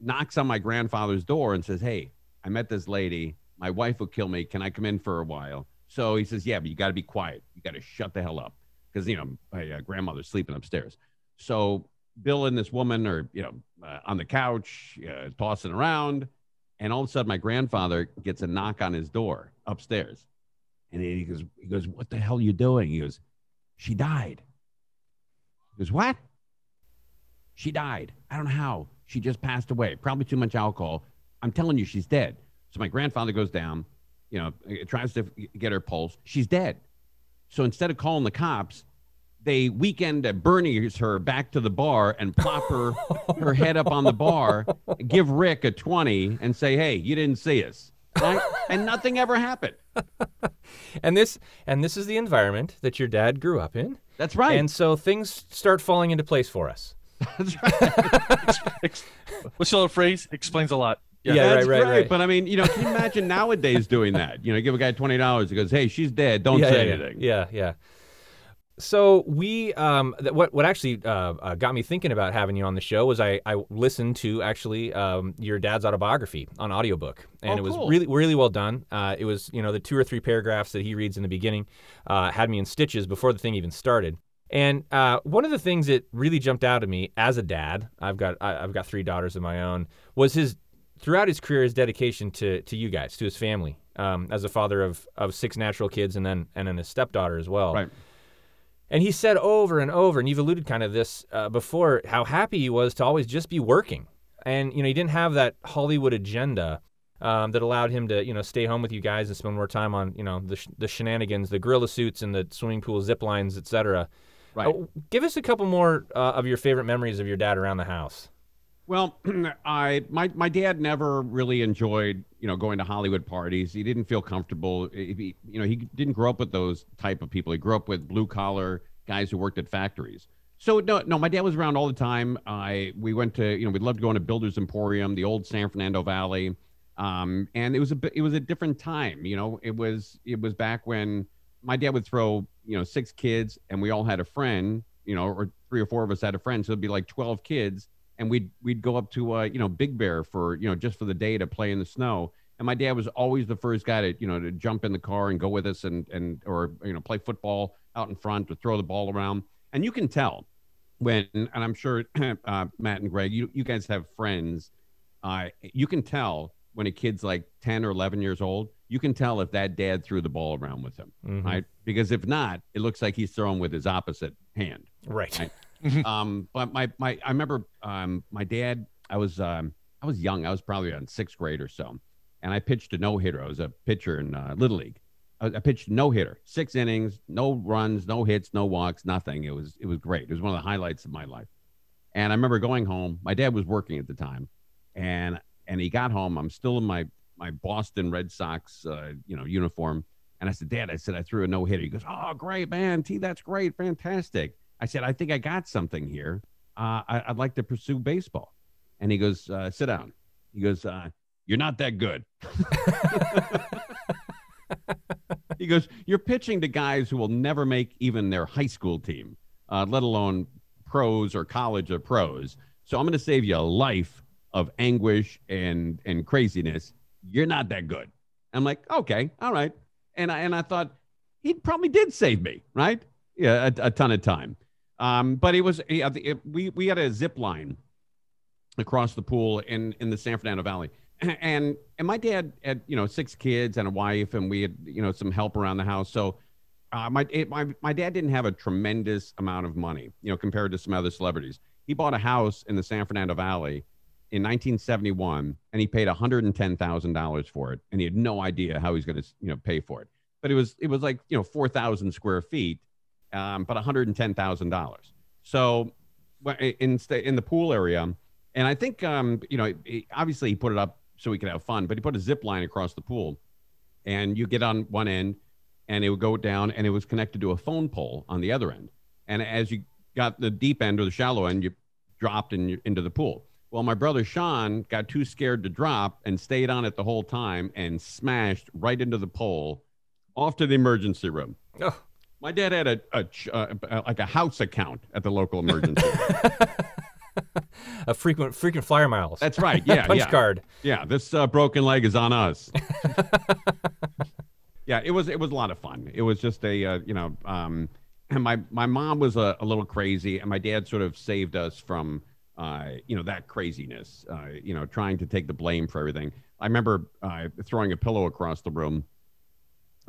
knocks on my grandfather's door and says, Hey, I met this lady. My wife will kill me. Can I come in for a while? So he says, Yeah, but you got to be quiet. You got to shut the hell up because, you know, my uh, grandmother's sleeping upstairs. So Bill and this woman are, you know, uh, on the couch, uh, tossing around. And all of a sudden, my grandfather gets a knock on his door upstairs. And he goes, he goes, What the hell are you doing? He goes, She died. He goes, What? She died. I don't know how. She just passed away. Probably too much alcohol. I'm telling you, she's dead. So my grandfather goes down, you know, uh, tries to get her pulse. She's dead. So instead of calling the cops, they weekend at Bernie's her back to the bar and plop her her head up on the bar, give Rick a 20 and say, "Hey, you didn't see us." Right? and nothing ever happened. and this and this is the environment that your dad grew up in. That's right. And so things start falling into place for us. That's right. What's the old phrase? Explains a lot. Yeah, That's right, right, great. right. But I mean, you know, can you imagine nowadays doing that? You know, give a guy twenty dollars. He goes, "Hey, she's dead. Don't yeah, say yeah, anything." Yeah, yeah. So we, um, th- what what actually uh, uh, got me thinking about having you on the show was I, I listened to actually um, your dad's autobiography on audiobook, and Oh, it was cool. really really well done. Uh, it was you know the two or three paragraphs that he reads in the beginning uh, had me in stitches before the thing even started. And uh, one of the things that really jumped out at me as a dad, I've got I, I've got three daughters of my own, was his throughout his career his dedication to to you guys, to his family, um, as a father of of six natural kids and then and then his stepdaughter as well. Right. And he said over and over, and you've alluded kind of this uh, before, how happy he was to always just be working. And you know, he didn't have that Hollywood agenda um, that allowed him to you know stay home with you guys and spend more time on you know the sh- the shenanigans, the gorilla suits, and the swimming pool zip lines, etc. Right. Uh, give us a couple more uh, of your favorite memories of your dad around the house. Well, I my my dad never really enjoyed you know going to Hollywood parties. He didn't feel comfortable. He, you know, he didn't grow up with those type of people. He grew up with blue collar guys who worked at factories. So no, no, my dad was around all the time. I we went to you know we loved going to Builders Emporium, the old San Fernando Valley, um, and it was a it was a different time. You know, it was it was back when my dad would throw you know six kids and we all had a friend. You know, or three or four of us had a friend, so it'd be like twelve kids and we'd we'd go up to uh, you know Big Bear for you know just for the day to play in the snow. And my dad was always the first guy to you know to jump in the car and go with us and and or you know play football out in front or throw the ball around. And you can tell when and I'm sure uh, Matt and Greg, you you guys have friends. Uh, you can tell when a kid's like 10 or 11 years old. You can tell if that dad threw the ball around with him, Mhm. right? Because if not, it looks like he's throwing with his opposite hand Right. Right. um, but my my I remember um, my dad. I was um, I was young. I was probably in sixth grade or so, and I pitched a no hitter. I was a pitcher in uh, little league. I, I pitched no hitter, six innings, no runs, no hits, no walks, nothing. It was it was great. It was one of the highlights of my life. And I remember going home. My dad was working at the time, and and he got home. I'm still in my my Boston Red Sox uh, you know uniform. And I said, Dad, I said I threw a no hitter. He goes, Oh, great, man. T, that's great, fantastic. I said, I think I got something here. Uh, I, I'd like to pursue baseball. And he goes, uh, sit down. He goes, uh, you're not that good. he goes, you're pitching to guys who will never make even their high school team, uh, let alone pros or college or pros. So I'm going to save you a life of anguish and and craziness. You're not that good. I'm like, okay, all right. And I and I thought he probably did save me, right? Yeah, a, a ton of time. Um, but it was yeah, the- it, we we had a zip line across the pool in in the San Fernando Valley, and and my dad had you know six kids and a wife, and we had you know some help around the house. So uh, my, it, my my dad didn't have a tremendous amount of money, you know, compared to some other celebrities. He bought a house in the San Fernando Valley in 1971, and he paid 110 thousand dollars for it, and he had no idea how he's going to you know pay for it. But it was it was like you know 4,000 square feet, um, but 110 thousand dollars. So wh- in in the pool area, and I think um, you know obviously he put it up so he could have fun, but he put a zip line across the pool, and you get on one end, and it would go down, and it was connected to a phone pole on the other end. And as you got the deep end or the shallow end, you dropped in, into the pool. Well, my brother Sean got too scared to drop and stayed on it the whole time and smashed right into the pole, off to the emergency room. Oh. My dad had a, a uh, uh, like a house account at the local emergency. A frequent frequent flyer miles. That's right. Yeah, Punch yeah. card. Yeah, this uh, broken leg is on us. yeah, it was it was a lot of fun. It was just a uh, you know, um, and my my mom was a, a little crazy, and my dad sort of saved us from uh, you know that craziness. Uh, you know, trying to take the blame for everything. I remember uh, throwing a pillow across the room,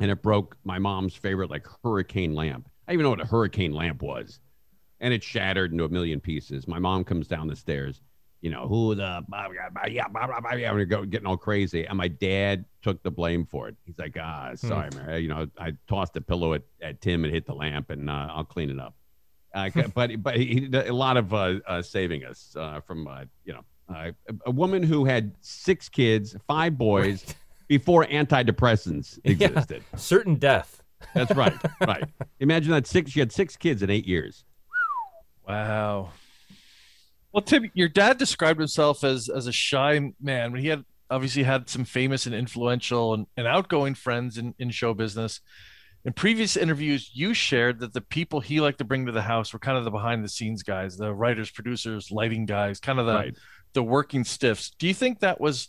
and it broke my mom's favorite like hurricane lamp. I even know what a hurricane lamp was, and it shattered into a million pieces. My mom comes down the stairs you know, who the yeah, yeah, we're go, getting all crazy. And my dad took the blame for it. He's like, ah, sorry, man. You know, I tossed a pillow at, at Tim and hit the lamp, and uh, I'll clean it up. Uh, but but he, did a lot of uh, uh, saving us uh, from uh, you know uh, a woman who had six kids, five boys before antidepressants Yeah. existed. Certain death. That's right, right. Imagine that six. She had six kids in eight years. Wow. Well, Tim, your dad described himself as as a shy man, but he had obviously had some famous and influential and, and outgoing friends in, in show business. In previous interviews, you shared that the people he liked to bring to the house were kind of the behind the scenes guys, the writers, producers, lighting guys, kind of the right. the working stiffs. Do you think that was the,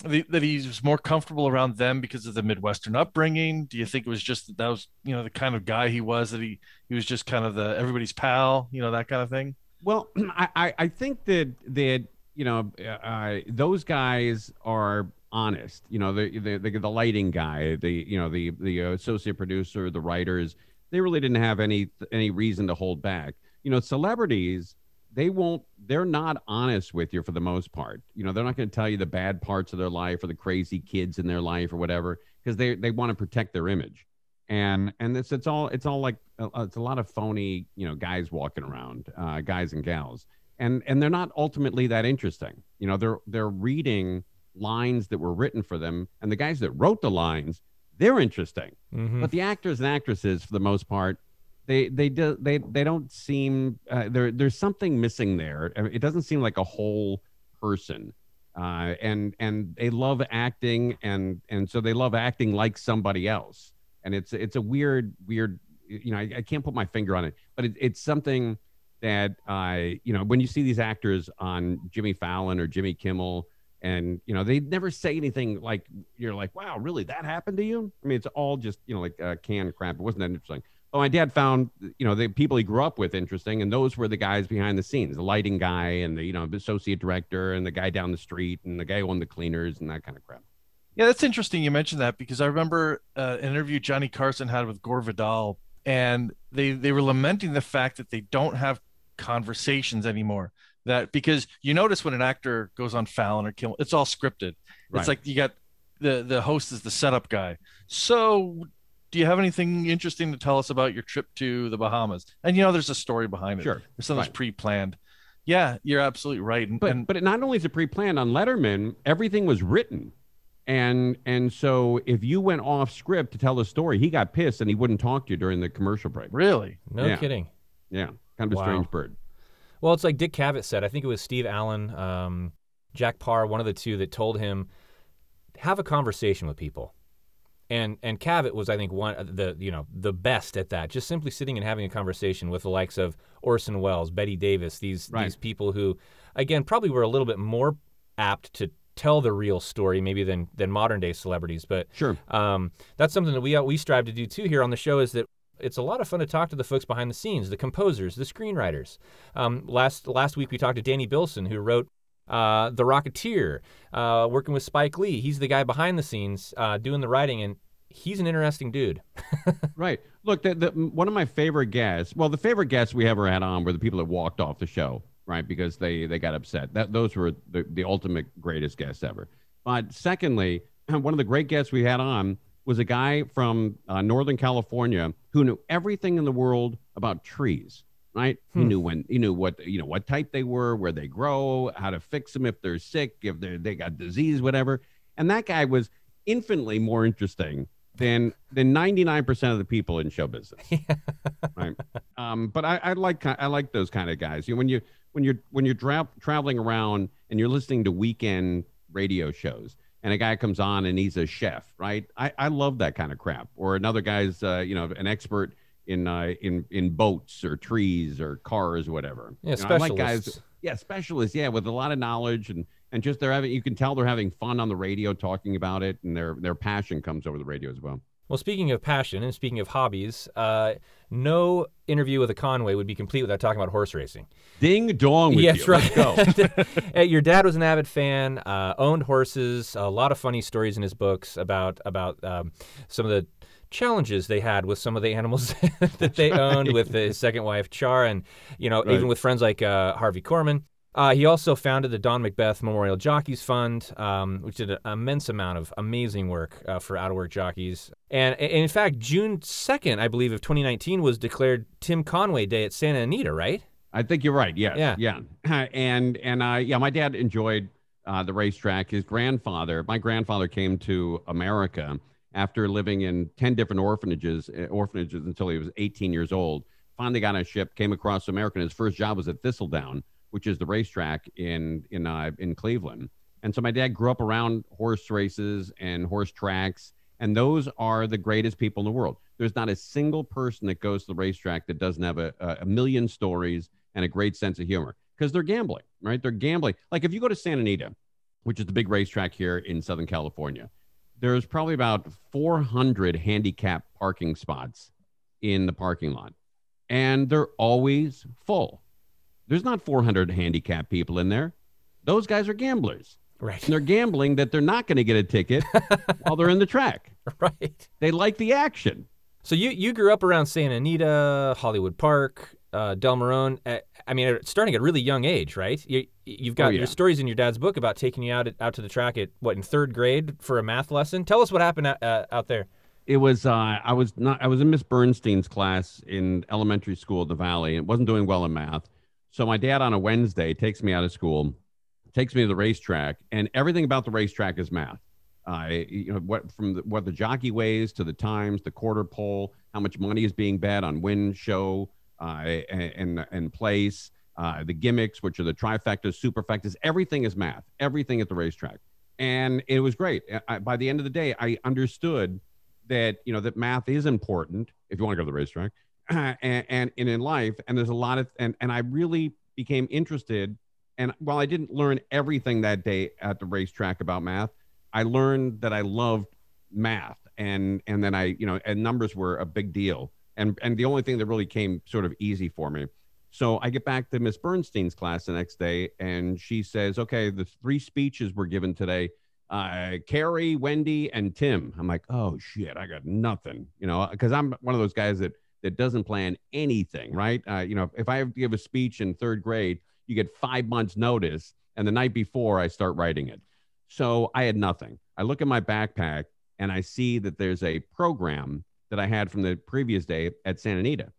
that he was more comfortable around them because of the Midwestern upbringing? Do you think it was just that that was you know the kind of guy he was that he he was just kind of the everybody's pal, you know that kind of thing? Well, I, I, think that that you know uh, those guys are honest. You know, the, the the the lighting guy, the you know the the associate producer, the writers, they really didn't have any any reason to hold back. You know, celebrities they won't they're not honest with you for the most part. You know they're not going to tell you the bad parts of their life or the crazy kids in their life or whatever because they they want to protect their image. And and it's it's all it's all like uh, it's a lot of phony you know guys walking around uh, guys and gals. And and they're not ultimately that interesting. You know they're they're reading lines that were written for them and the guys that wrote the lines they're interesting. Mhm. but the actors and actresses for the most part they they do they they don't seem uh, there there's something missing there. It doesn't seem like a whole person. Uh, and and they love acting and and so they love acting like somebody else. And it's it's a weird weird you know i, I can't put my finger on it but it, it's something that uh you know when you see these actors on jimmy fallon or jimmy kimmel and you know they never say anything like you're like wow really that happened to you? I mean it's all just you know like uh, canned crap. It wasn't that interesting oh my dad found you know the people he grew up with interesting and those were the guys behind the scenes the lighting guy and the you know associate director and the guy down the street and the guy who owned the cleaners and that kind of crap Yeah, that's interesting you mentioned that because I remember uh, an interview Johnny Carson had with Gore Vidal, and they they were lamenting the fact that they don't have conversations anymore. That because you notice when an actor goes on Fallon or Kimmel, it's all scripted. Right. It's like you got the the host is the setup guy. So, do you have anything interesting to tell us about your trip to the Bahamas? And you know, there's a story behind it. sure There's something Right. pre-planned. Yeah, you're absolutely right. And, but and but not only is it pre-planned on Letterman, everything was written, and and so if you went off script to tell a story, he got pissed and he wouldn't talk to you during the commercial break. really, No Yeah. kidding. Yeah, kind of a strange bird. Well, it's like Dick Cavett said. I think it was Steve Allen, um, Jack Paar, one of the two that told him have a conversation with people. And and Cavett was, I think, one of the you know the best at that. Just simply sitting and having a conversation with the likes of Orson Welles, Bette Davis, these Right. these people who, again, probably were a little bit more apt to tell the real story maybe than than modern day celebrities. But Sure. um, that's something that we we strive to do too here on the show. Is that it's a lot of fun to talk to the folks behind the scenes, the composers, the screenwriters. Um, last last week we talked to Danny Bilson, who wrote uh, The Rocketeer, uh, working with Spike Lee. He's the guy behind the scenes uh, doing the writing, and he's an interesting dude. Right. Look, the, the, one of my favorite guests. Well, the favorite guests we ever had on were the people that walked off the show, right? Because they they got upset. That those were the, the ultimate greatest guests ever. But secondly, one of the great guests we had on was a guy from uh, Northern California who knew everything in the world about trees. Right? He Hmm. knew when he knew what you know what type they were, where they grow, how to fix them if they're sick, if they they got disease, whatever. And that guy was infinitely more interesting than than 99% of the people in show business. right. Um, but I, I like I like those kind of guys. You know, when you when you're when you're tra- traveling around and you're listening to weekend radio shows and a guy comes on and he's a chef, right? I, I love that kind of crap. Or another guy's uh, you know an expert in uh, in in boats or trees or cars or whatever. Yeah, You know, I like specialists. guys, yeah, specialists, yeah, with a lot of knowledge and and just they're having you can tell they're having fun on the radio talking about it and their their passion comes over the radio as well. Well, speaking of passion and speaking of hobbies, uh, no interview with a Conway would be complete without talking about horse racing. Ding dong with Yes, you. right. Your dad was an avid fan, uh, owned horses. A lot of funny stories in his books about about um, some of the challenges they had with some of the animals that they owned with his second wife Char, and you know Right. even with friends like uh, Harvey Korman. Uh, he also founded the Don Macbeth Memorial Jockeys Fund, um, which did an immense amount of amazing work uh, for out of work jockeys. And, and in fact, June 2nd, I believe, of 2019 was declared Tim Conway Day at Santa Anita, right? I think you're right. Yes. Yeah. Yeah. And and uh, yeah, my dad enjoyed uh, the racetrack. His grandfather, my grandfather, came to America after living in ten different orphanages, uh, orphanages until he was 18 years old. Finally got on a ship, came across America, and his first job was at Thistledown, which is the racetrack in in uh, in Cleveland. And so my dad grew up around horse races and horse tracks, and those are the greatest people in the world. There's not a single person that goes to the racetrack that doesn't have a a million stories and a great sense of humor because they're gambling, right? They're gambling. Like if you go to Santa Anita, which is the big racetrack here in Southern California, there's probably about 400 handicap parking spots in the parking lot, and they're always full. There's not 400 handicap people in there. Those guys are gamblers. Right. And they're gambling that they're not going to get a ticket while they're in the track. right. They like the action. So you you grew up around Santa Anita, Hollywood Park, uh, Del Marone. Uh, I mean, starting at a really young age, right? You you've got Oh, yeah. your stories in your dad's book about taking you out at, out to the track at what in third grade for a math lesson. Tell us what happened out, uh, out there. It was uh, I was not I was in Miss Bernstein's class in elementary school at the Valley and wasn't doing well in math. So my dad on a Wednesday takes me out of school, takes me to the racetrack, and everything about the racetrack is math. Uh, you know what from the, what the jockey weighs to the times, the quarter pole, how much money is being bet on win, show, uh, and and, and place, uh, the gimmicks, which are the trifectas, superfectas. Everything is math. Everything at the racetrack, and it was great. I, by the end of the day, I understood that you know that math is important if you want to go to the racetrack and, and and in life and there's a lot of and and i really became interested and while i didn't learn everything that day at the racetrack about math i learned that i loved math and and then i you know and numbers were a big deal and and the only thing that really came sort of easy for me so i get back to miss bernstein's class the next day and she says okay the three speeches were given today uh, Carrie, Wendy, and Tim. I'm like, oh shit, I got nothing, you know, because I'm one of those guys that that doesn't plan anything, right? Uh, you know, if I have to give a speech in third grade, you get five months notice, and the night before I start writing it. So I had nothing. I look at my backpack and I see that there's a program that I had from the previous day at Santa Anita.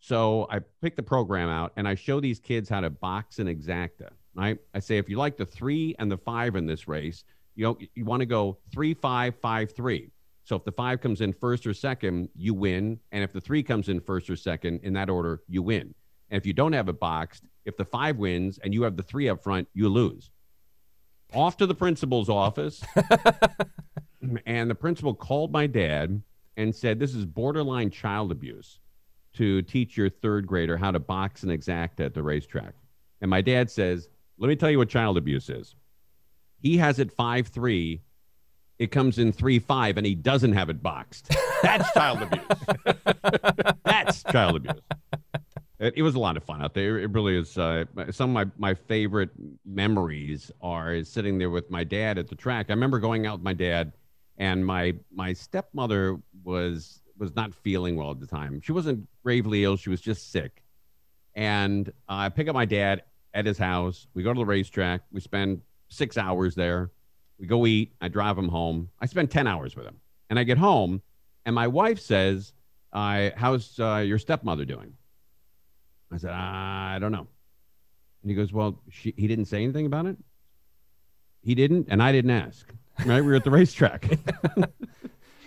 So I pick the program out and I show these kids how to box an exacta. Right? I say if you like the three and the five in this race, you know, you want to go three, five, five, three. So if the five comes in first or second, you win. And if the three comes in first or second, in that order, you win. And if you don't have it boxed, if the five wins and you have the three up front, you lose. Off to the principal's office. and the principal called my dad and said, This is borderline child abuse to teach your third grader how to box an exact at the racetrack. And my dad says, Let me tell you what child abuse is. He has it 5 3. It comes in 3 5, and he doesn't have it boxed. That's child abuse. That's child abuse. It, it was a lot of fun out there. It really is. Uh, some of my, my favorite memories are sitting there with my dad at the track. I remember going out with my dad, and my my stepmother was was not feeling well at the time. She wasn't gravely ill. She was just sick. And I pick up my dad at his house. We go to the racetrack. We spend six hours there. We go eat. I drive him home. I spend 10 hours with him. And I get home, and my wife says, uh, How's uh, your stepmother doing? I said, I don't know. And he goes, Well, she, he didn't say anything about it? He didn't, and I didn't ask. Right? We were at the racetrack.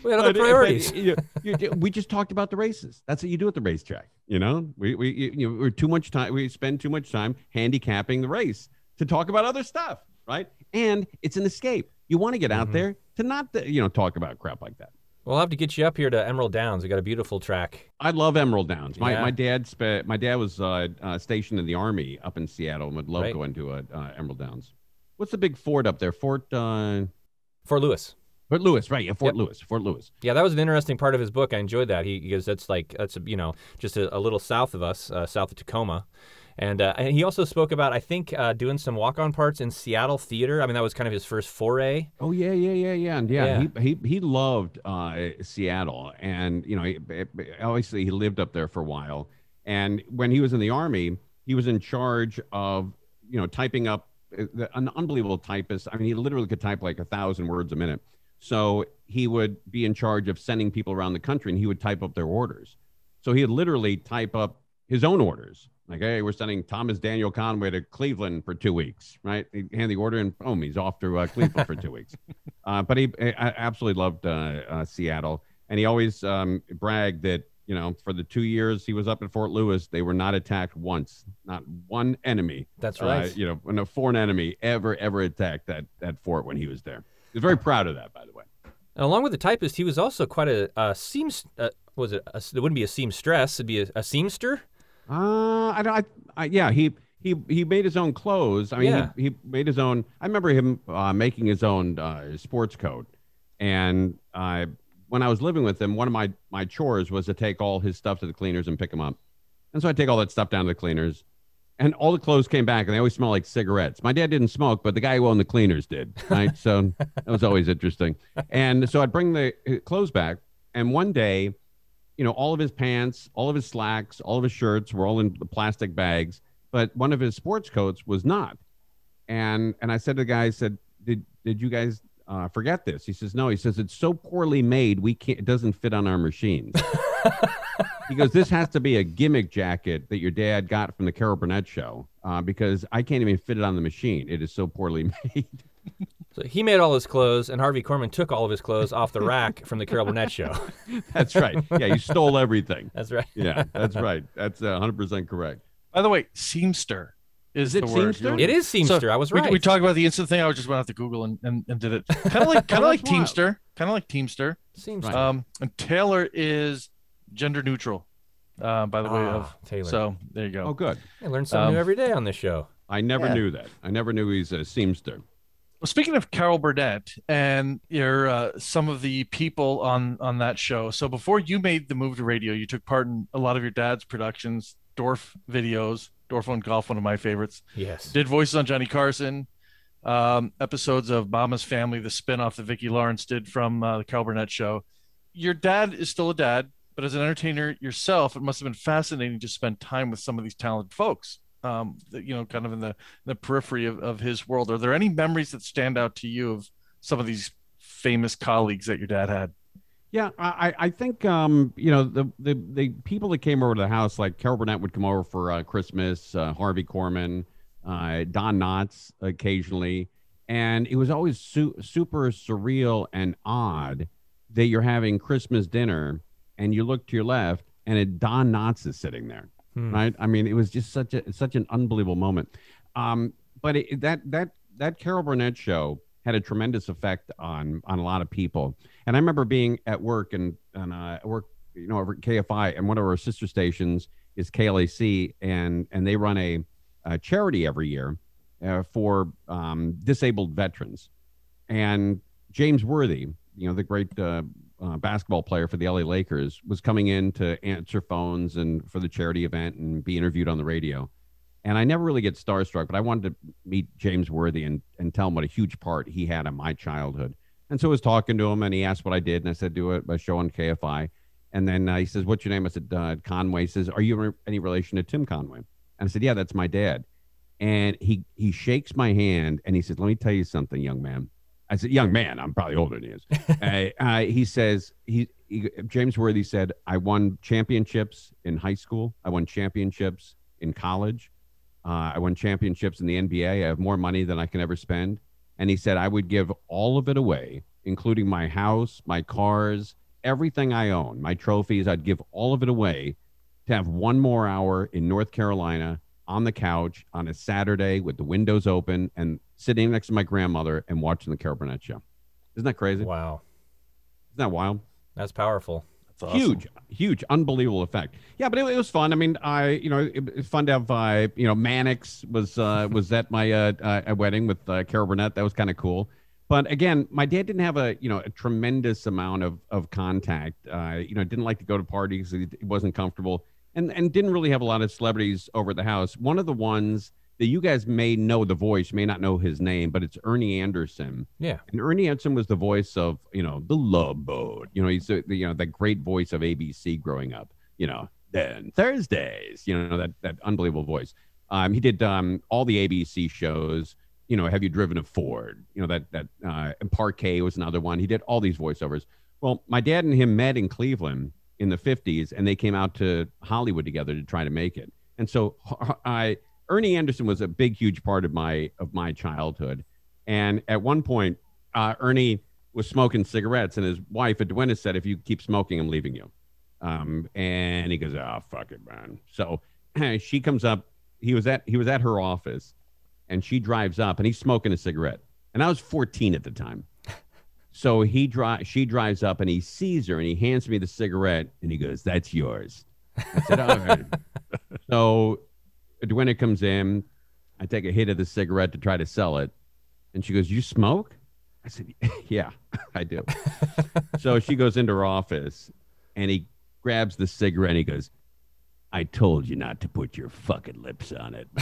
We had other But- but, priorities. you- you- we just talked about the races. That's what you do at the racetrack. You know, we we you, know, we're too much time. We spend too much time handicapping the race to talk about other stuff, right? And it's an escape. You want to get out Mhm. there to not you know talk about crap like that. We'll have to get you up here to Emerald Downs. We got a beautiful track. I love Emerald Downs. My Yeah. my dad spe- my dad was uh, uh, stationed in the army up in Seattle and would love Right. going to uh, uh, Emerald Downs. What's the big fort up there? Fort uh, Fort Lewis. Fort Lewis, right? Yeah, Fort Yep. Lewis. Fort Lewis. Yeah, that was an interesting part of his book. I enjoyed that. He because that's like that's you know just a, a little south of us, uh, south of Tacoma, and uh, and he also spoke about I think uh, doing some walk-on parts in Seattle theater. I mean that was kind of his first foray. Oh yeah, yeah, yeah, yeah, and yeah, Yeah. He, he he loved uh, Seattle, and you know, he, obviously he lived up there for a while. And when he was in the army, he was in charge of you know typing up an unbelievable typist. I mean, he literally could type like a thousand words a minute. So he would be in charge of sending people around the country, and he would type up their orders. So he would literally type up his own orders. Like, hey, we're sending Thomas Daniel Conway to Cleveland for two weeks, right? He'd hand the order, and boom, he's off to uh, Cleveland for two weeks. Uh, but he I absolutely loved uh, uh, Seattle, and he always um, bragged that you know for the two years he was up at Fort Lewis, they were not attacked once, not one enemy. That's Uh, right. you know, when a foreign enemy ever ever attacked that that fort when he was there. He was very proud of that, by the way. And along with the typist, he was also quite a, a seams. Uh, was it? A, it wouldn't be a seamstress. It'd be a, a seamster. Uh, I, I, I, yeah, he he he made his own clothes. I mean, Yeah. he, he made his own. I remember him uh, making his own uh, sports coat, and uh, when I was living with him, one of my my chores was to take all his stuff to the cleaners and pick him up, and so I take all that stuff down to the cleaners, and all the clothes came back, and they always smell like cigarettes. My dad didn't smoke, but the guy who owned the cleaners did, right? so that was always interesting. And so I'd bring the uh, clothes back, and one day you know, all of his pants, all of his slacks, all of his shirts were all in the plastic bags, but one of his sports coats was not. And and I said to the guy, I said, "Did did you guys uh, forget this?" He says, "No." He says, "It's so poorly made, we can't. It doesn't fit on our machines." he goes, "This has to be a gimmick jacket that your dad got from the Carol Burnett show, uh, because I can't even fit it on the machine. It is so poorly made." So he made all his clothes, and Harvey Korman took all of his clothes off the rack from the Carol Burnett show. that's right. Yeah, you stole everything. That's right. Yeah, that's right. That's uh, 100% correct. By the way, seamster is, Is it the word. seamster? You're- It is seamster. I was we, right. we talked about the instant thing. I just went out to Google and, and, and did it. Kind of like kind of like that's wild. Teamster. Kind of like Teamster. Seamster. Um, and Taylor is gender neutral. Uh, by the way Ah, of tailor. so there you go. Oh, good. I learn something um, new every day on this show. I never Yeah. knew that. I never knew he's a seamster. Well, speaking of Carol Burnett and your uh, some of the people on on that show. So before you made the move to radio, you took part in a lot of your dad's productions, Dorf videos, Dorf on Golf, one of my favorites. Yes. Did voices on Johnny Carson, um, episodes of Mama's Family, the spinoff that Vicki Lawrence did from uh, the Carol Burnett show. Your dad is still a dad, but as an entertainer yourself, it must have been fascinating to spend time with some of these talented folks. Um, that, you know, kind of in the the periphery of, of his world. Are there any memories that stand out to you of some of these famous colleagues that your dad had? Yeah, I, I- think um, you know the, the the people that came over to the house, like Carol Burnett would come over for uh, Christmas, uh, Harvey Korman, uh, Don Knotts occasionally, and it was always su- super surreal and odd that you're having Christmas dinner and you look to your left and it, Don Knotts is sitting there. Hmm. right? I mean, it was just such a such an unbelievable moment. Um, but it, that that that Carol Burnett show had a tremendous effect on on a lot of people. And I remember being at work and and uh, work, you know, over at KFI, and one of our sister stations is KLAC, and and they run a, a charity every year uh, for um, disabled veterans. And James Worthy, you know, the great uh, uh, basketball player for the LA Lakers, was coming in to answer phones and for the charity event and be interviewed on the radio. And I never really get starstruck, but I wanted to meet James Worthy and, and tell him what a huge part he had in my childhood. And so I was talking to him and he asked what I did. And I said, do a, a show on KFI. And then uh, he says, what's your name? I said, uh, Conway. He says, are you re- any relation to Tim Conway? And I said, yeah, that's my dad. And he, he shakes my hand and he says, let me tell you something, young man. I said, young man, I'm probably older than he is. uh, he says, he, he, James Worthy said, I won championships in high school. I won championships in college. Uh, I won championships in the NBA. I have more money than I can ever spend. And he said, I would give all of it away, including my house, my cars, everything I own, my trophies. I'd give all of it away to have one more hour in North Carolina on the couch on a Saturday with the windows open and sitting next to my grandmother and watching the Carol Burnett show. Isn't that crazy? Wow. Isn't that wild? That's powerful. Awesome. Huge, huge, unbelievable effect. Yeah, but it, it was fun. I mean, I you know it, it's fun to have uh, you know Mannix was uh, was at my uh, uh, wedding with uh, Carol Burnett. That was kind of cool. But again, my dad didn't have a you know a tremendous amount of of contact. Uh, you know, didn't like to go to parties. He, wasn't comfortable, and and didn't really have a lot of celebrities over at the house. One of the ones that you guys may know the voice, may not know his name, but it's Ernie Anderson. Yeah. And Ernie Anderson was the voice of, you know, the Love Boat. You know, he's the, you know that great voice of ABC growing up. You know, then Thursdays. You know that that unbelievable voice. Um, he did um all the ABC shows. You know, have you driven a Ford? You know that that uh, and Parkay was another one. He did all these voiceovers. Well, my dad and him met in Cleveland in the '50s, and they came out to Hollywood together to try to make it. And so I Ernie Anderson was a big, huge part of my of my childhood. And at one point, uh, Ernie was smoking cigarettes, and his wife, Edwina, said, "If you keep smoking, I'm leaving you." Um, and he goes, "Oh, fuck it, man." So she comes up. He was at he was at her office, and she drives up, and he's smoking a cigarette. And I was 14 at the time. So he drive she drives up, and he sees her, and he hands me the cigarette, and he goes, "That's yours." I said, "All right." so Edwina comes in. I take a hit of the cigarette to try to sell it. And she goes, You smoke? I said, Yeah, I do. so she goes into her office and he grabs the cigarette and he goes, I told you not to put your fucking lips on it,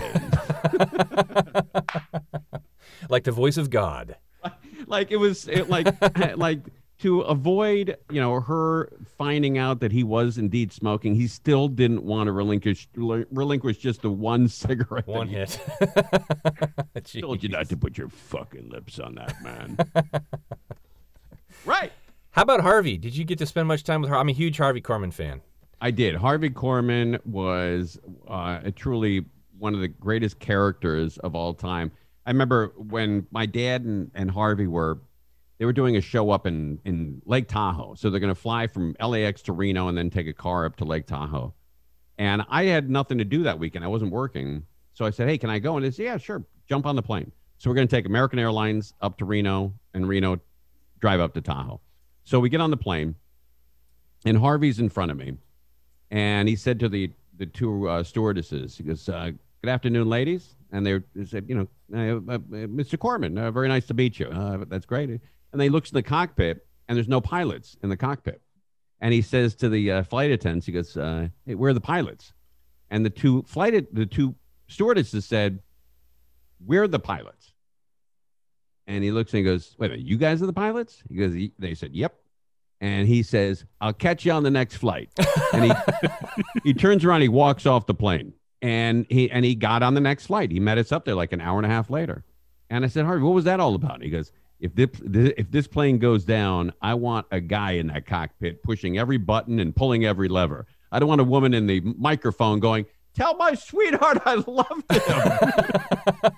like the voice of God. like it was it, like like to avoid, you know, her finding out that he was indeed smoking, he still didn't want to relinquish relinquish just the one cigarette. One hit. told you not to put your fucking lips on that, man. right. How about Harvey? Did you get to spend much time with her? I'm a huge Harvey Korman fan. I did. Harvey Korman was uh, truly one of the greatest characters of all time. I remember when my dad and, and Harvey were they were doing a show up in in Lake Tahoe. So they're going to fly from LAX to Reno and then take a car up to Lake Tahoe. And I had nothing to do that weekend. I wasn't working. So I said, "Hey, can I go?" And they said, "Yeah, sure. Jump on the plane." So we're going to take American Airlines up to Reno and Reno drive up to Tahoe. So we get on the plane and Harvey's in front of me. And he said to the the two uh, stewardesses, he goes, uh, "Good afternoon, ladies." And they, said, "You know, uh, uh Mr. Korman, uh, very nice to meet you. Uh, that's great." And they looks in the cockpit and there's no pilots in the cockpit. And he says to the uh, flight attendants, he goes, uh, "Hey, where are the pilots?" And the two flight the two stewardesses said, "We're the pilots." And he looks and he goes, "Wait a minute, you guys are the pilots?" He goes, "They said, yep." And he says, "I'll catch you on the next flight." and he he turns around, he walks off the plane, and he and he got on the next flight. He met us up there like an hour and a half later. And I said, Harvey, what was that all about? He goes, if this if this plane goes down, I want a guy in that cockpit pushing every button and pulling every lever. I don't want a woman in the microphone going, "Tell my sweetheart I loved him."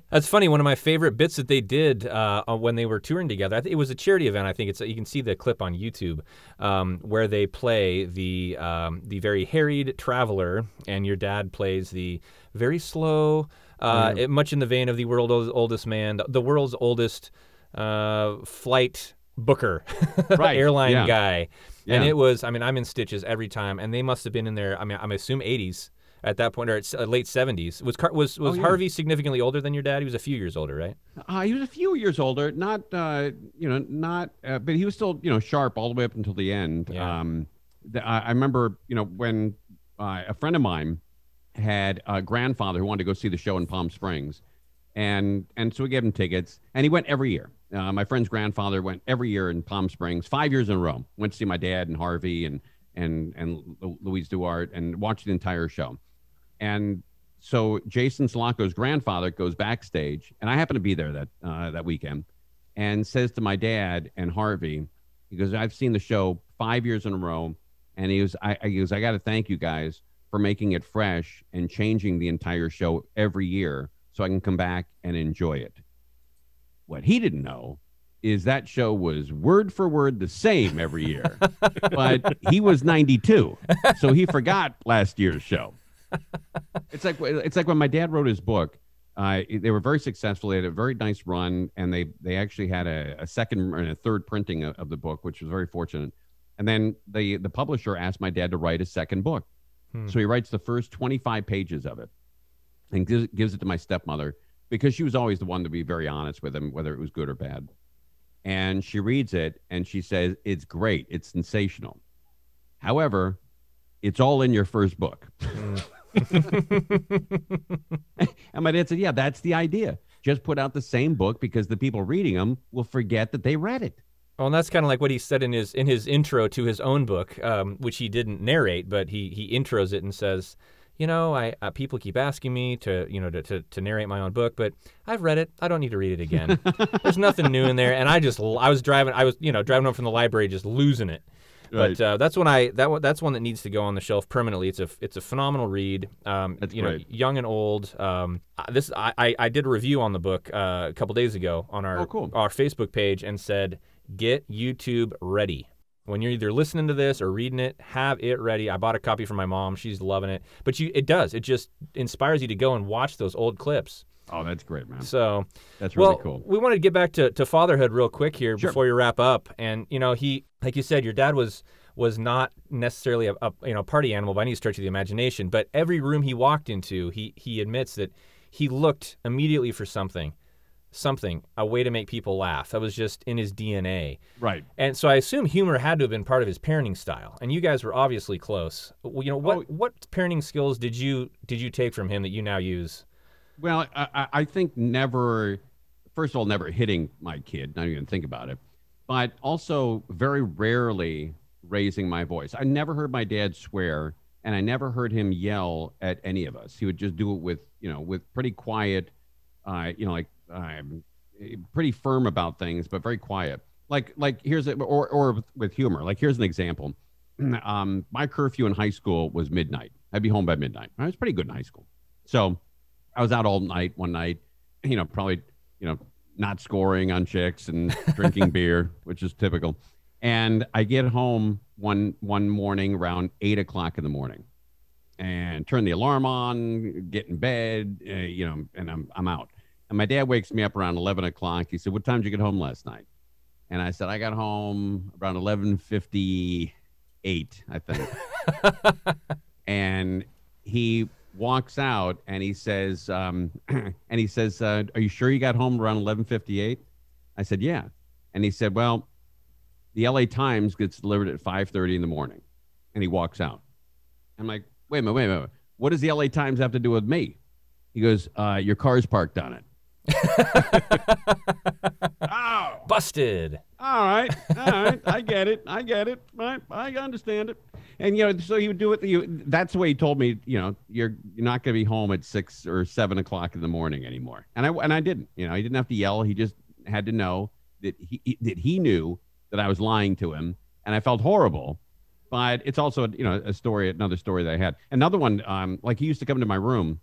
That's funny. One of my favorite bits that they did uh, when they were touring together. it was a charity event. I think it's you can see the clip on YouTube um, where they play the um, the very harried traveler, and your dad plays the very slow uh, it, much in the vein of the world's oldest man, the world's oldest uh, flight booker, right. airline yeah. guy. Yeah. And it was, I mean, I'm in stitches every time, and they must have been in there. I mean, I'm assume 80s at that point, or it's uh, late 70s. Was was was oh, yeah. Harvey significantly older than your dad? He was a few years older, right? Uh, he was a few years older, not uh, you know, not, uh, but he was still you know sharp all the way up until the end. Yeah. Um, the, I, I remember you know when uh, a friend of mine had a grandfather who wanted to go see the show in Palm Springs, and and so we gave him tickets, and he went every year. Uh, my friend's grandfather went every year in Palm Springs, five years in a row. Went to see my dad and Harvey and and and Louise DuArt and watched the entire show. And so Jason Salacco's grandfather goes backstage, and I happen to be there that uh, that weekend, and says to my dad and Harvey, he goes, "I've seen the show five years in a row," and he goes, "I, I goes, I got to thank you guys for making it fresh and changing the entire show every year so I can come back and enjoy it. What he didn't know is that show was word for word the same every year, but he was 92, so he forgot last year's show. It's like it's like when my dad wrote his book. Uh, they were very successful. They had a very nice run, and they they actually had a, a second and a third printing of, of the book, which was very fortunate. And then the the publisher asked my dad to write a second book, Hmm. so he writes the first 25 pages of it, and gives, gives it to my stepmother because she was always the one to be very honest with him, whether it was good or bad. And she reads it and she says, It's great. It's sensational. However, it's all in your first book. and my dad said, Yeah, that's the idea. Just put out the same book because the people reading them will forget that they read it. Well, and that's kind of like what he said in his in his intro to his own book, um, which he didn't narrate, but he he intros it and says, you know, I uh, people keep asking me to you know to, to to narrate my own book, but I've read it. I don't need to read it again. There's nothing new in there, and I just I was driving I was you know driving home from the library just losing it. But uh, that's when I that one- that's one that needs to go on the shelf permanently. It's a it's a phenomenal read. Um, you know, young and old. Um, I- this I, I I did a review on the book uh, a couple days ago on our Oh, cool. our Facebook page and said get YouTube ready. When you're either listening to this or reading it, have it ready. I bought a copy for my mom; she's loving it. But you, it does. It just inspires you to go and watch those old clips. oh, that's great, man. So That's really well, cool. we wanted to get back to, to fatherhood real quick here Sure. before you wrap up. And you know, he like you said, your dad was was not necessarily a, a you know party animal by any stretch of the imagination, but every room he walked into, he he admits that he looked immediately for something, something, a way to make people laugh. That was just in his DNA. Right. And so I assume humor had to have been part of his parenting style. And you guys were obviously close. Well, You know, what Oh. what parenting skills did you did you take from him that you now use? Well, I, I- I think never, first of all, never hitting my kid, not even think about it, but also very rarely raising my voice. I never heard my dad swear, and I never heard him yell at any of us. He would just do it with, you know, with pretty quiet, uh, you know, like um, pretty firm about things, but very quiet. Like, like here's a, or or with, with humor. Like here's an example. Um, my curfew in high school was midnight. I'd be home by midnight. I was pretty good in high school, so I was out all night one night, you know, probably, you know, not scoring on chicks and drinking beer, which is typical. And I get home one one morning around eight o'clock in the morning, and turn the alarm on, get in bed, uh, you know, and I'm I'm out. And my dad wakes me up around eleven o'clock. He said, "What time did you get home last night?" And I said, "I got home around eleven fifty eight, I think." and he walks out and he says, um, and he says, uh, "Are you sure you got home around 11:58?" I said, "Yeah." And he said, "Well, the LA Times gets delivered at 5:30 in the morning," and he walks out. I'm like, "Wait a minute, wait a minute. What does the LA Times have to do with me?" He goes, uh, "Your car's parked on it." Oh, Busted. all right, all right, I get it, I get it, I, I understand it. And you know, so he would do it. You, that's the way he told me. You know, you're you're not going to be home at six or seven o'clock in the morning anymore. And I and I didn't. You know, he didn't have to yell. He just had to know that he that he knew that I was lying to him, and I felt horrible. But it's also you know a story, another story that I had. Another one, um, like he used to come to my room,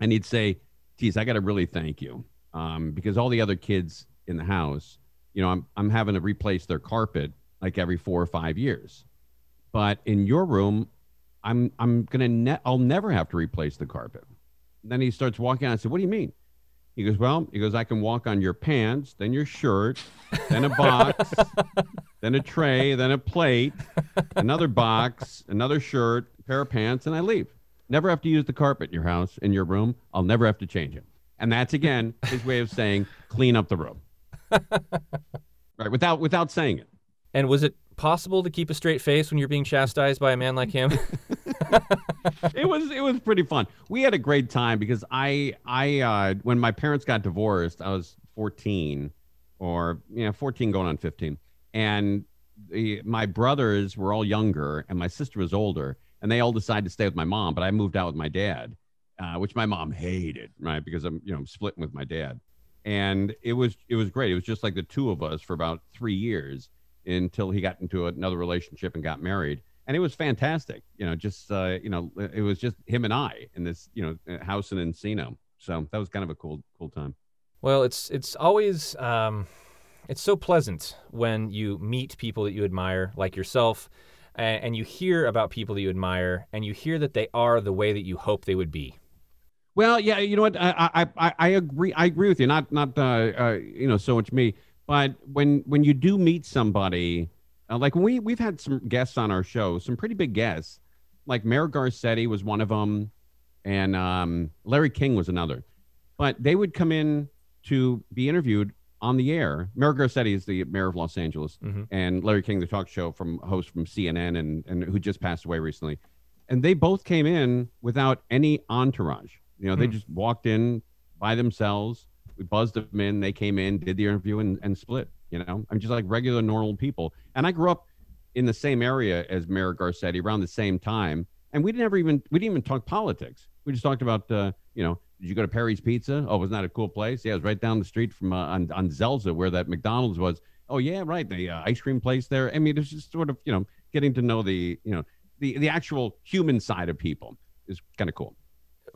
and he'd say, "Geez, I got to really thank you, um, because all the other kids in the house, you know, I'm I'm having to replace their carpet like every four or five years, but in your room, I'm I'm gonna ne- I'll never have to replace the carpet." And then he starts walking out. I said, "What do you mean?" He goes, "Well, he goes, I can walk on your pants, then your shirt, then a box, then a tray, then a plate, another box, another shirt, pair of pants, and I leave. Never have to use the carpet in your house, in your room. I'll never have to change it. And that's again his way of saying clean up the room. right, without without saying it. And was it possible to keep a straight face when you're being chastised by a man like him? it was it was pretty fun. We had a great time because I I uh, when my parents got divorced, I was 14 or you know 14 going on 15, and the, my brothers were all younger and my sister was older, and they all decided to stay with my mom, but I moved out with my dad, uh, which my mom hated, right? Because I'm you know I'm splitting with my dad, and it was it was great. It was just like the two of us for about three years until he got into another relationship and got married and it was fantastic. You know, just uh, you know, it was just him and I in this you know house in Encino. So that was kind of a cool cool time. Well, it's it's always um, it's so pleasant when you meet people that you admire, like yourself, and, and you hear about people that you admire, and you hear that they are the way that you hope they would be. Well, yeah, you know what? I I, I, agree. I agree with you. Not not uh, uh, you know so much me, but when when you do meet somebody, uh, like we we've had some guests on our show, some pretty big guests, like Mayor Garcetti was one of them, and um, Larry King was another. But they would come in to be interviewed on the air. Mayor Garcetti is the mayor of Los Angeles, Mhm. and Larry King, the talk show from host from CNN, and and who just passed away recently. And they both came in without any entourage. You know, they Hmm. just walked in by themselves. We buzzed them in. They came in, did the interview, and, and split. You know, I'm just like regular, normal people. And I grew up in the same area as Mayor Garcetti around the same time, and we didn't ever even we didn't even talk politics. We just talked about uh, you know, did you go to Perry's Pizza? Oh, wasn't that a cool place? Yeah, it was right down the street from uh, on on Zelzah where that McDonald's was. Oh yeah, right, the uh, ice cream place there. I mean, it's just sort of you know getting to know the you know the the actual human side of people is kind of cool.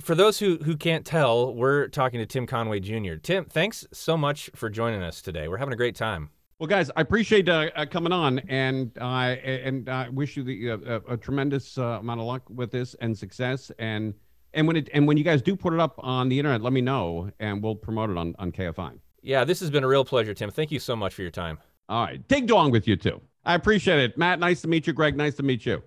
For those who who can't tell, we're talking to Tim Conway Jr. Tim, thanks so much for joining us today. We're having a great time. Well, guys, I appreciate uh, uh, coming on, and uh, and I wish you the uh, a, a tremendous uh, amount of luck with this and success. And and when it and when you guys do put it up on the internet, let me know, and we'll promote it on on KFI. Yeah, this has been a real pleasure, Tim. Thank you so much for your time. All right, dig dong with you too. I appreciate it, Matt. Nice to meet you, Greg. Nice to meet you.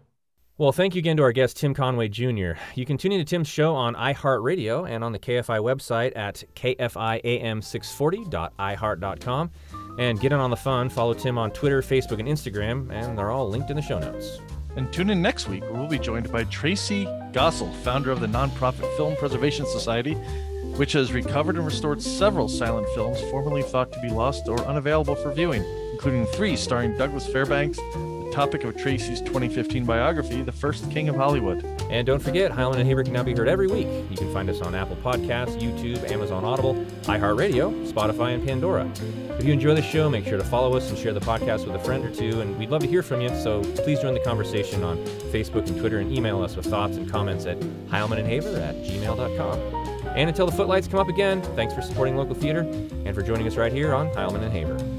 Well, thank you again to our guest, Tim Conway Jr. You can tune into Tim's show on iHeartRadio and on the KFI website at kfiam640.iheart.com. And get in on the fun. Follow Tim on Twitter, Facebook, and Instagram, and they're all linked in the show notes. And tune in next week where we'll be joined by Tracey Goessel, founder of the nonprofit Film Preservation Society, which has recovered and restored several silent films formerly thought to be lost or unavailable for viewing, including three starring Douglas Fairbanks, topic of Tracey's 2015 biography, The First King of Hollywood. And don't forget, Heilman and Haber can now be heard every week. You can find us on Apple Podcasts, YouTube, Amazon Audible, iHeartRadio, Spotify, and Pandora. If you enjoy the show, make sure to follow us and share the podcast with a friend or two. And we'd love to hear from you, so please join the conversation on Facebook and Twitter and email us with thoughts and comments at heilmanandhaber at gmail.com. And until the footlights come up again, thanks for supporting local theater and for joining us right here on Heilman and Haber.